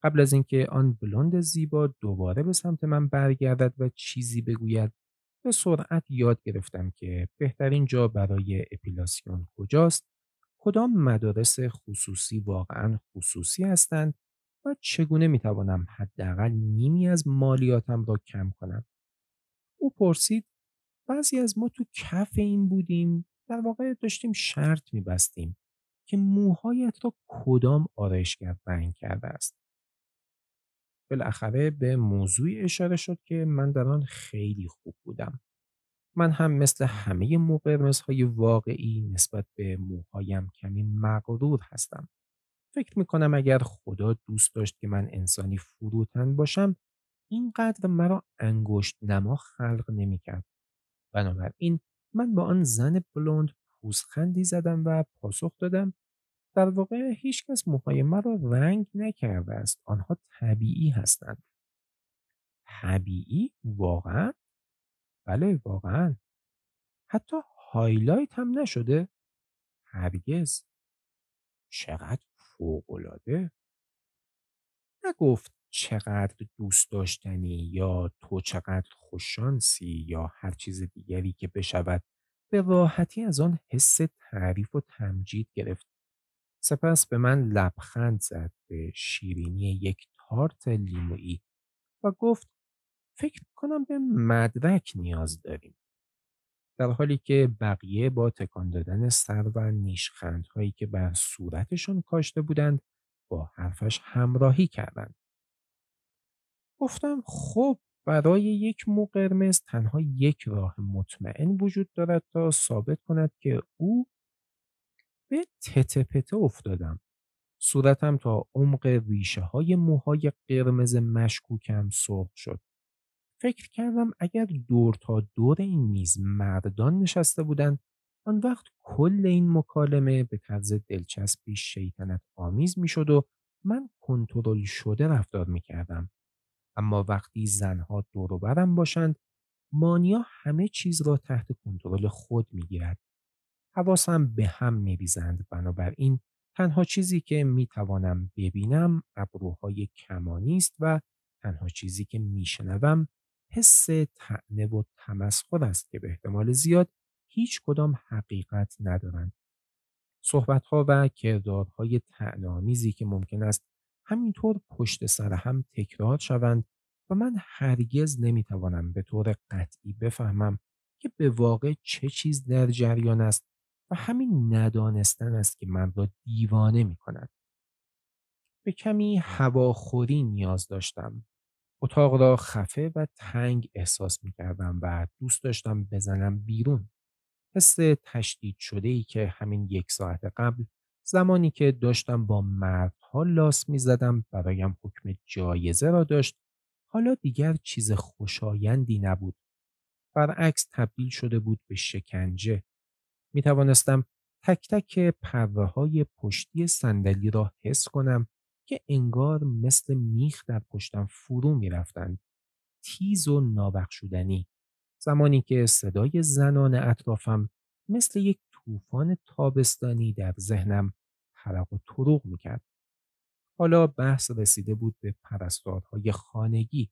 قبل از اینکه آن بلوند زیبا دوباره به سمت من برگردد و چیزی بگوید به سرعت یاد گرفتم که بهترین جا برای اپیلاسیون کجاست کدام مدارس خصوصی واقعا خصوصی هستند و چگونه می‌توانم حداقل نیمی از مالیاتم را کم کنم او پرسید بعضی از ما تو کف این بودیم در واقع داشتیم شرط میبستیم که موهایت را کدام آرایشگر رنگ کرده است بالاخره به موضوعی اشاره شد که من در آن خیلی خوب بودم. من هم مثل همه مو های واقعی نسبت به موهایم کمی مغرور هستم. فکر می کنم اگر خدا دوست داشت که من انسانی فروتن باشم اینقدر مرا انگشت نما خلق نمی کرد. بنابراین من با آن زن بلوند پوزخندی زدم و پاسخ دادم در واقع هیچکس موهای مرا رنگ نکرده است. آنها طبیعی هستند. طبیعی؟ واقعا؟ بله واقعا. حتی هایلایت هم نشده؟ هرگز. چقدر فوقالعاده. نگفت چقدر دوست داشتنی یا تو چقدر خوششانسی یا هر چیز دیگری که بشود به راحتی از آن حس تعریف و تمجید گرفت سپس به من لبخند زد به شیرینی یک تارت لیمویی و گفت فکر کنم به مدرک نیاز داریم. در حالی که بقیه با تکان دادن سر و نیشخندهایی که بر صورتشان کاشته بودند با حرفش همراهی کردند. گفتم خب برای یک مو قرمز تنها یک راه مطمئن وجود دارد تا ثابت کند که او به تته پته افتادم. صورتم تا عمق ریشه های موهای قرمز مشکوکم سرخ شد. فکر کردم اگر دور تا دور این میز مردان نشسته بودند آن وقت کل این مکالمه به طرز دلچسبی شیطنت آمیز می‌شد و من کنترل شده رفتار می کردم. اما وقتی زنها دور برم باشند مانیا همه چیز را تحت کنترل خود می گیرد. حواسم به هم میریزند بنابراین تنها چیزی که می توانم ببینم ابروهای کمانی است و تنها چیزی که میشنوم حس تعنه و تمسخر است که به احتمال زیاد هیچ کدام حقیقت ندارند. صحبتها و کردارهای تعنامیزی که ممکن است همینطور پشت سر هم تکرار شوند و من هرگز نمی‌توانم به طور قطعی بفهمم که به واقع چه چیز در جریان است و همین ندانستن است که من را دیوانه می کند. به کمی هواخوری نیاز داشتم. اتاق را خفه و تنگ احساس می کردم و دوست داشتم بزنم بیرون. حس تشدید شده ای که همین یک ساعت قبل زمانی که داشتم با مردها لاس می زدم برایم حکم جایزه را داشت حالا دیگر چیز خوشایندی نبود. برعکس تبدیل شده بود به شکنجه. می توانستم تک تک پره های پشتی صندلی را حس کنم که انگار مثل میخ در پشتم فرو می رفتند. تیز و نابخشودنی. زمانی که صدای زنان اطرافم مثل یک طوفان تابستانی در ذهنم حرق و طروق می‌کرد. حالا بحث رسیده بود به پرستارهای خانگی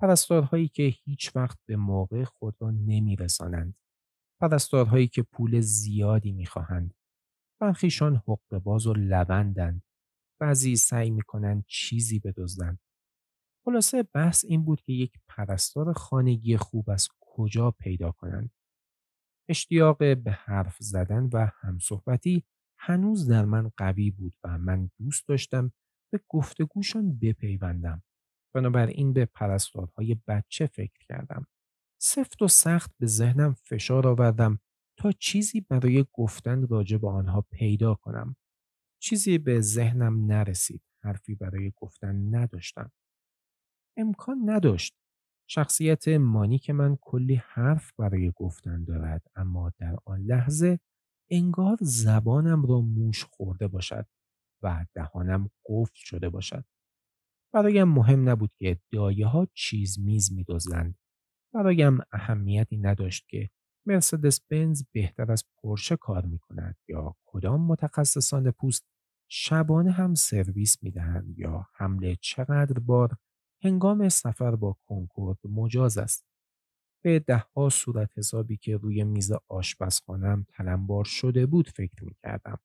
پرستارهایی که هیچ وقت به موقع خود را نمیرسانند پرستارهایی که پول زیادی می‌خواهند برخیشان حقوق باز و لبندند بعضی سعی می‌کنند چیزی بدزدند خلاصه بحث این بود که یک پرستار خانگی خوب از کجا پیدا کنند اشتیاق به حرف زدن و همصحبتی هنوز در من قوی بود و من دوست داشتم به گفتگوشان بپیوندم. بنابراین به پرستارهای بچه فکر کردم. سفت و سخت به ذهنم فشار آوردم تا چیزی برای گفتن راجع به آنها پیدا کنم. چیزی به ذهنم نرسید. حرفی برای گفتن نداشتم. امکان نداشت. شخصیت مانیک من کلی حرف برای گفتن دارد اما در آن لحظه انگار زبانم را موش خورده باشد و دهانم قفل شده باشد. برایم مهم نبود که دایه ها چیز میز می دوزند. برایم اهمیتی نداشت که مرسدس بنز بهتر از پرشه کار می کند یا کدام متخصصان پوست شبانه هم سرویس می دهند یا حمله چقدر بار هنگام سفر با کنکورد مجاز است. به دهها صورت حسابی که روی میز آشپزخانم تلمبار شده بود فکر می کردم.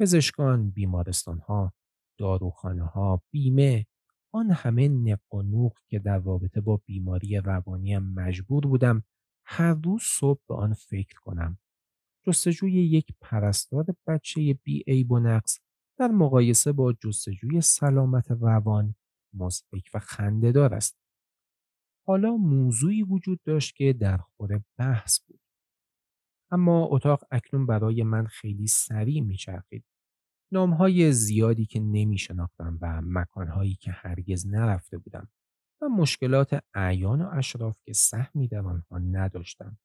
پزشکان، بیمارستان ها، داروخانه ها، بیمه، آن همه نق و نوق که در رابطه با بیماری روانیم مجبور بودم هر روز صبح به آن فکر کنم. جستجوی یک پرستار بچه بی ای و نقص در مقایسه با جستجوی سلامت روان مزهک و خندهدار است. حالا موضوعی وجود داشت که در خور بحث بود. اما اتاق اکنون برای من خیلی سریع میچرخید. نامهای زیادی که نمی شناختم و مکانهایی که هرگز نرفته بودم و مشکلات اعیان و اشراف که سهمی در آنها نداشتم.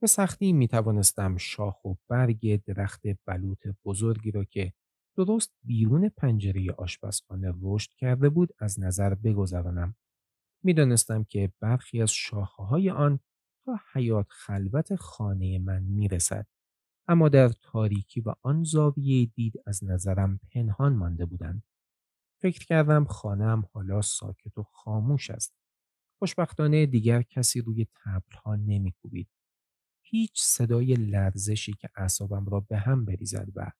به سختی می توانستم شاخ و برگ درخت بلوط بزرگی را که درست بیرون پنجره آشپزخانه رشد کرده بود از نظر بگذرانم. می‌دانستم که برخی از شاخه های آن تا حیات خلوت خانه من می‌رسد. اما در تاریکی و آن زاویه دید از نظرم پنهان مانده بودند. فکر کردم خانم حالا ساکت و خاموش است. خوشبختانه دیگر کسی روی تبلها نمیکوبید. هیچ صدای لرزشی که اعصابم را به هم بریزد و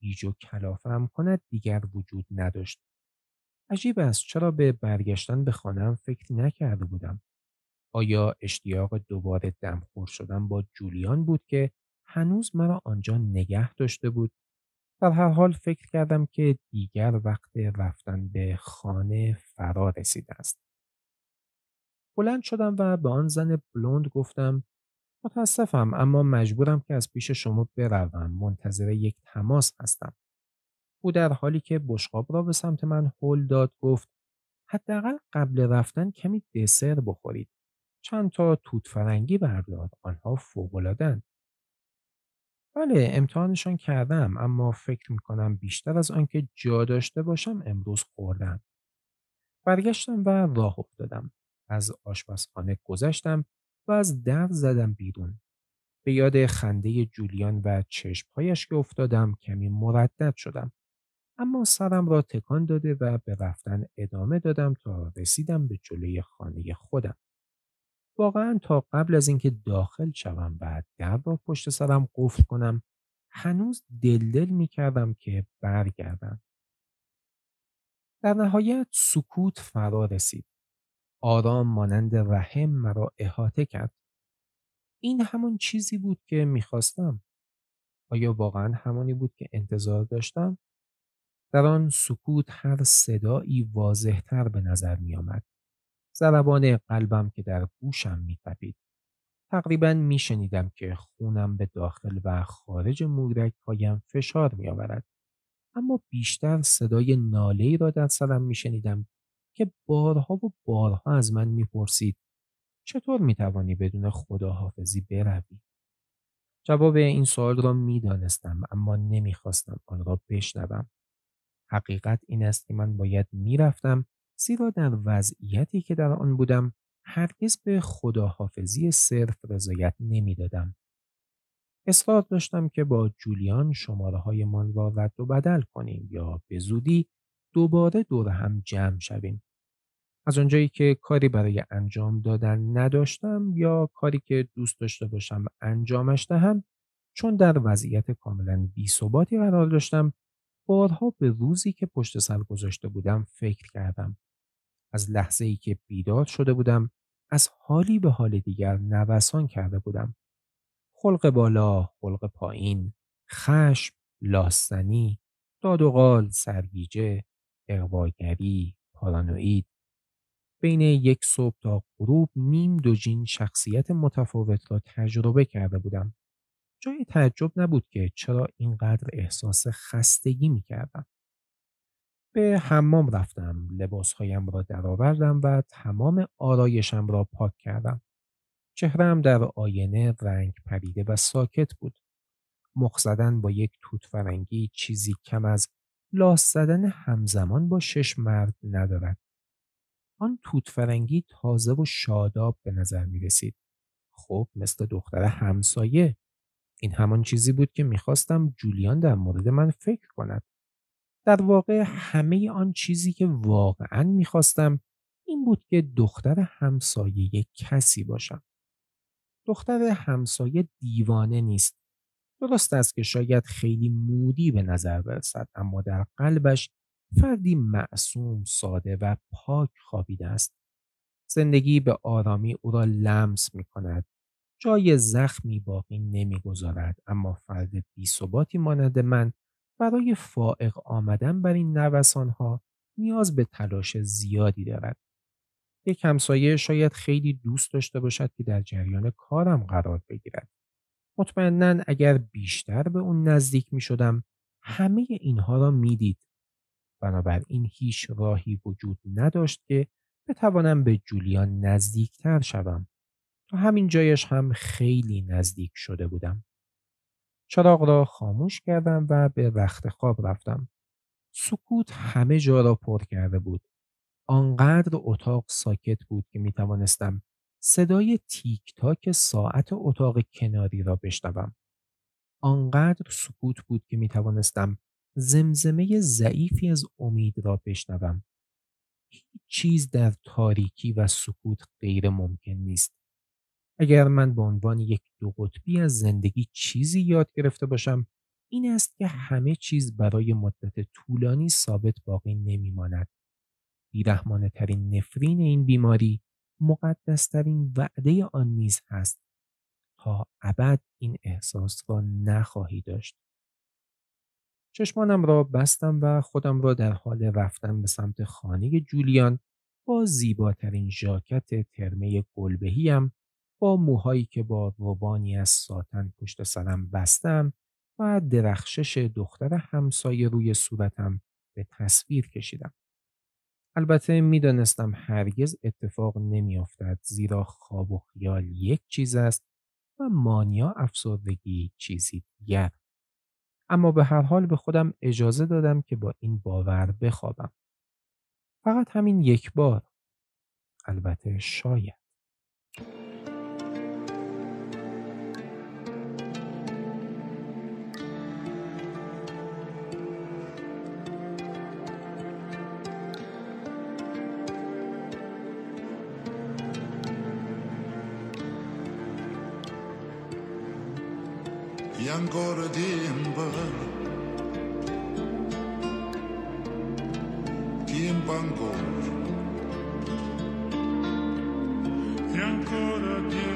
گیج و کلافم کند دیگر وجود نداشت. عجیب است چرا به برگشتن به خانم فکر نکرده بودم. آیا اشتیاق دوباره دمخور شدن با جولیان بود که هنوز مرا آنجا نگه داشته بود؟ در هر حال فکر کردم که دیگر وقت رفتن به خانه فرا رسیده است. بلند شدم و به آن زن بلوند گفتم متاسفم اما مجبورم که از پیش شما بروم منتظر یک تماس هستم. او در حالی که بشقاب را به سمت من هل داد گفت حداقل قبل رفتن کمی دسر بخورید. چند تا توت فرنگی بردار. آنها فوق‌العاده‌اند. بله امتحانشان کردم اما فکر می‌کنم بیشتر از آنکه جا داشته باشم امروز خوردم. برگشتم و راه افتادم. از آشپزخانه گذشتم و از در زدم بیرون. به یاد خنده جولیان و چشمهایش که افتادم کمی مردد شدم. اما سرم را تکان داده و به رفتن ادامه دادم تا رسیدم به جلوی خانه خودم. واقعا تا قبل از اینکه داخل شوم و در را پشت سرم قفل کنم هنوز دلدل می کردم که برگردم. در نهایت سکوت فرا رسید. آرام مانند رحم مرا احاطه کرد. این همان چیزی بود که می‌خواستم. آیا واقعا همانی بود که انتظار داشتم؟ در آن سکوت هر صدایی واضحتر به نظر می آمد. ضربان قلبم که در گوشم می تپید. تقریبا میشنیدم که خونم به داخل و خارج مورک هایم فشار می آورد. اما بیشتر صدای ناله ای را در سرم میشنیدم که بارها و بارها از من می‌پرسید چطور می‌توانی بدون خداحافظی بروی؟ جواب این سوال را می‌دانستم اما نمی‌خواستم آن را بشنوم. حقیقت این است که من باید می‌رفتم زیرا در وضعیتی که در آن بودم هرگز به خداحافظی صرف رضایت نمی‌دادم. اصرار داشتم که با جولیان شماره های من را رد و بدل کنیم یا به زودی دوباره دور هم جمع شویم. از آنجایی که کاری برای انجام دادن نداشتم یا کاری که دوست داشته باشم انجامش دهم چون در وضعیت کاملا بیثباتی قرار داشتم بارها به روزی که پشت سر گذاشته بودم فکر کردم از لحظه ای که بیدار شده بودم از حالی به حال دیگر نوسان کرده بودم خلق بالا، خلق پایین، خشم، لاستنی، داد و قال، سرگیجه، اقواگری، پارانوید بین یک صبح تا غروب نیم دوجین شخصیت متفاوت را تجربه کرده بودم. جای تعجب نبود که چرا اینقدر احساس خستگی می کردم. به حمام رفتم، لباسهایم را درآوردم و تمام آرایشم را پاک کردم. چهرم در آینه رنگ پریده و ساکت بود. مخ زدن با یک توت فرنگی چیزی کم از لاس زدن همزمان با شش مرد ندارد. آن توت فرنگی تازه و شاداب به نظر می رسید. خب مثل دختر همسایه. این همان چیزی بود که می‌خواستم جولیان در مورد من فکر کند. در واقع همه آن چیزی که واقعا می‌خواستم این بود که دختر همسایه کسی باشم. دختر همسایه دیوانه نیست. درست است که شاید خیلی مودی به نظر برسد اما در قلبش فردی معصوم ساده و پاک خوابیده است. زندگی به آرامی او را لمس می کند. جای زخمی باقی نمی‌گذارد اما فرد بیثباتی مانند من برای فائق آمدن بر این ها نیاز به تلاش زیادی دارد. یک همسایه شاید خیلی دوست داشته باشد که در جریان کارم قرار بگیرد. مطمئنا اگر بیشتر به اون نزدیک می شدم همه اینها را می‌دید. بنابراین هیچ راهی وجود نداشت که بتوانم به جولیان نزدیکتر شوم. تا همین جایش هم خیلی نزدیک شده بودم. چراغ را خاموش کردم و به رخت خواب رفتم. سکوت همه جا را پر کرده بود. آنقدر اتاق ساکت بود که می توانستم صدای تیک تاک ساعت اتاق کناری را بشنوم. آنقدر سکوت بود که می توانستم زمزمه ضعیفی از امید را بشنوم. هیچ چیز در تاریکی و سکوت غیر ممکن نیست. اگر من به عنوان یک دو قطبی از زندگی چیزی یاد گرفته باشم این است که همه چیز برای مدت طولانی ثابت باقی نمیماند. بیرحمانه ترین نفرین این بیماری مقدسترین وعده آن نیز هست تا ابد این احساس را نخواهی داشت. چشمانم را بستم و خودم را در حال رفتن به سمت خانه جولیان با زیباترین ژاکت ترمه گلبهیم با موهایی که با روبانی از ساتن پشت سرم بستم و درخشش دختر همسایه روی صورتم به تصویر کشیدم. البته می‌دانستم هرگز اتفاق نمیافتد زیرا خواب و خیال یک چیز است و مانیا افسردگی چیزی دیگر. اما به هر حال به خودم اجازه دادم که با این باور بخوابم. فقط همین یک بار. البته شاید. Tempo Timber Timbangor E ancora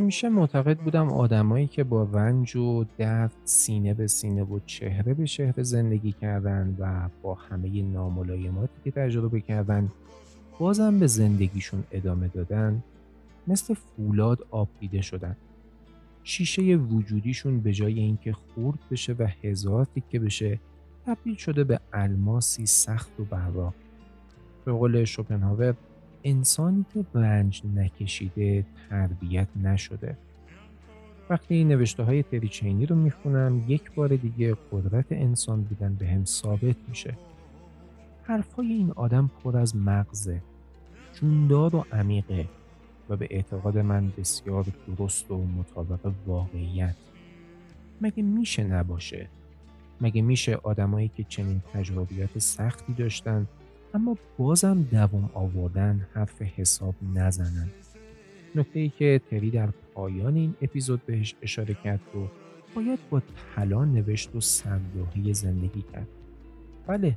همیشه معتقد بودم آدمایی که با رنج و درد سینه به سینه و چهره به چهره زندگی کردن و با همه ناملایماتی که تجربه کردن بازم به زندگیشون ادامه دادن مثل فولاد آب دیده شدن. شیشه وجودیشون به جای اینکه خورد بشه و هزار تیکه بشه تبدیل شده به الماسی سخت و براق به قول شوپنهاور انسانی که رنج نکشیده تربیت نشده. وقتی این نوشته های تریچینی رو می‌خونم یک بار دیگه قدرت انسان بودن به هم ثابت میشه. حرفای این آدم پر از مغزه جوندار و عمیقه و به اعتقاد من بسیار درست و مطابق واقعیت. مگه میشه نباشه؟ مگه میشه آدمایی که چنین تجربیات سختی داشتن اما بازم دوام آوردن حرف حساب نزنن. نکته ای که تری در پایان این اپیزود بهش اشاره کرد رو باید با طلا نوشت و صندوقی زندگی کرد. بله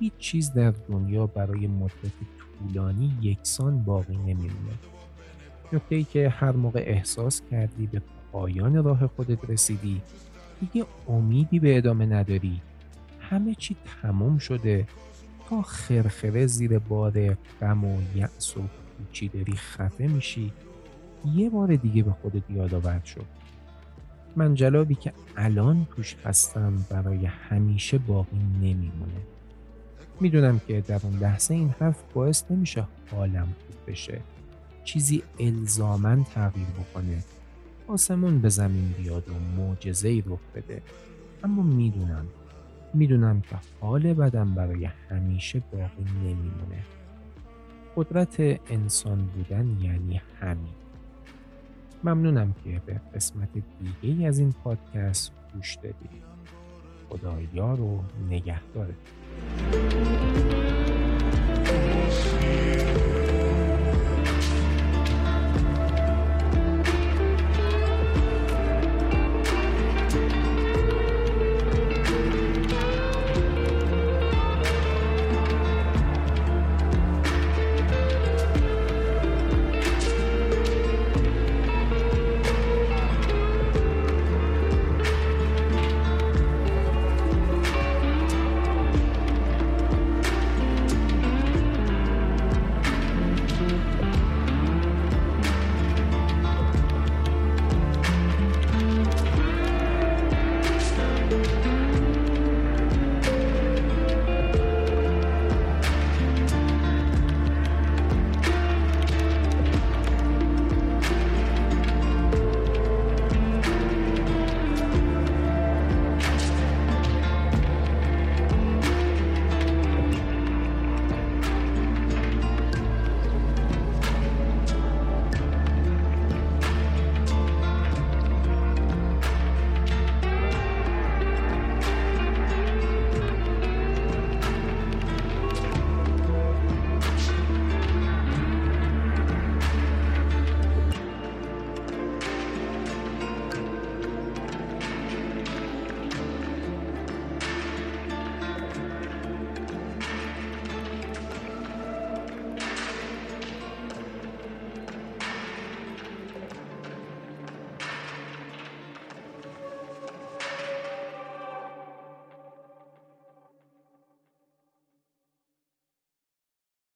هیچ چیز در دنیا برای مدت طولانی یکسان باقی نمیمونه. نکته ای که هر موقع احساس کردی به پایان راه خودت رسیدی دیگه امیدی به ادامه نداری. همه چی تمام شده. تا خرخره زیر بار غم و یأس و داری خفه میشی. یه بار دیگه به خودت یادآور شد من جلابی که الان توش هستم برای همیشه باقی نمیمونه. می‌دونم که در اون لحظه این حرف باعث نمیشه حالم خوب بشه. چیزی الزامن تغییر بکنه. آسمون به زمین بیاد و معجزه رخ بده. اما می‌دونم می‌دونم که حال بدم برای همیشه باقی نمیمونه. قدرت انسان بودن یعنی همین. ممنونم که به قسمت دیگه از این پادکست گوش دادید. خدایا رو نگهدارت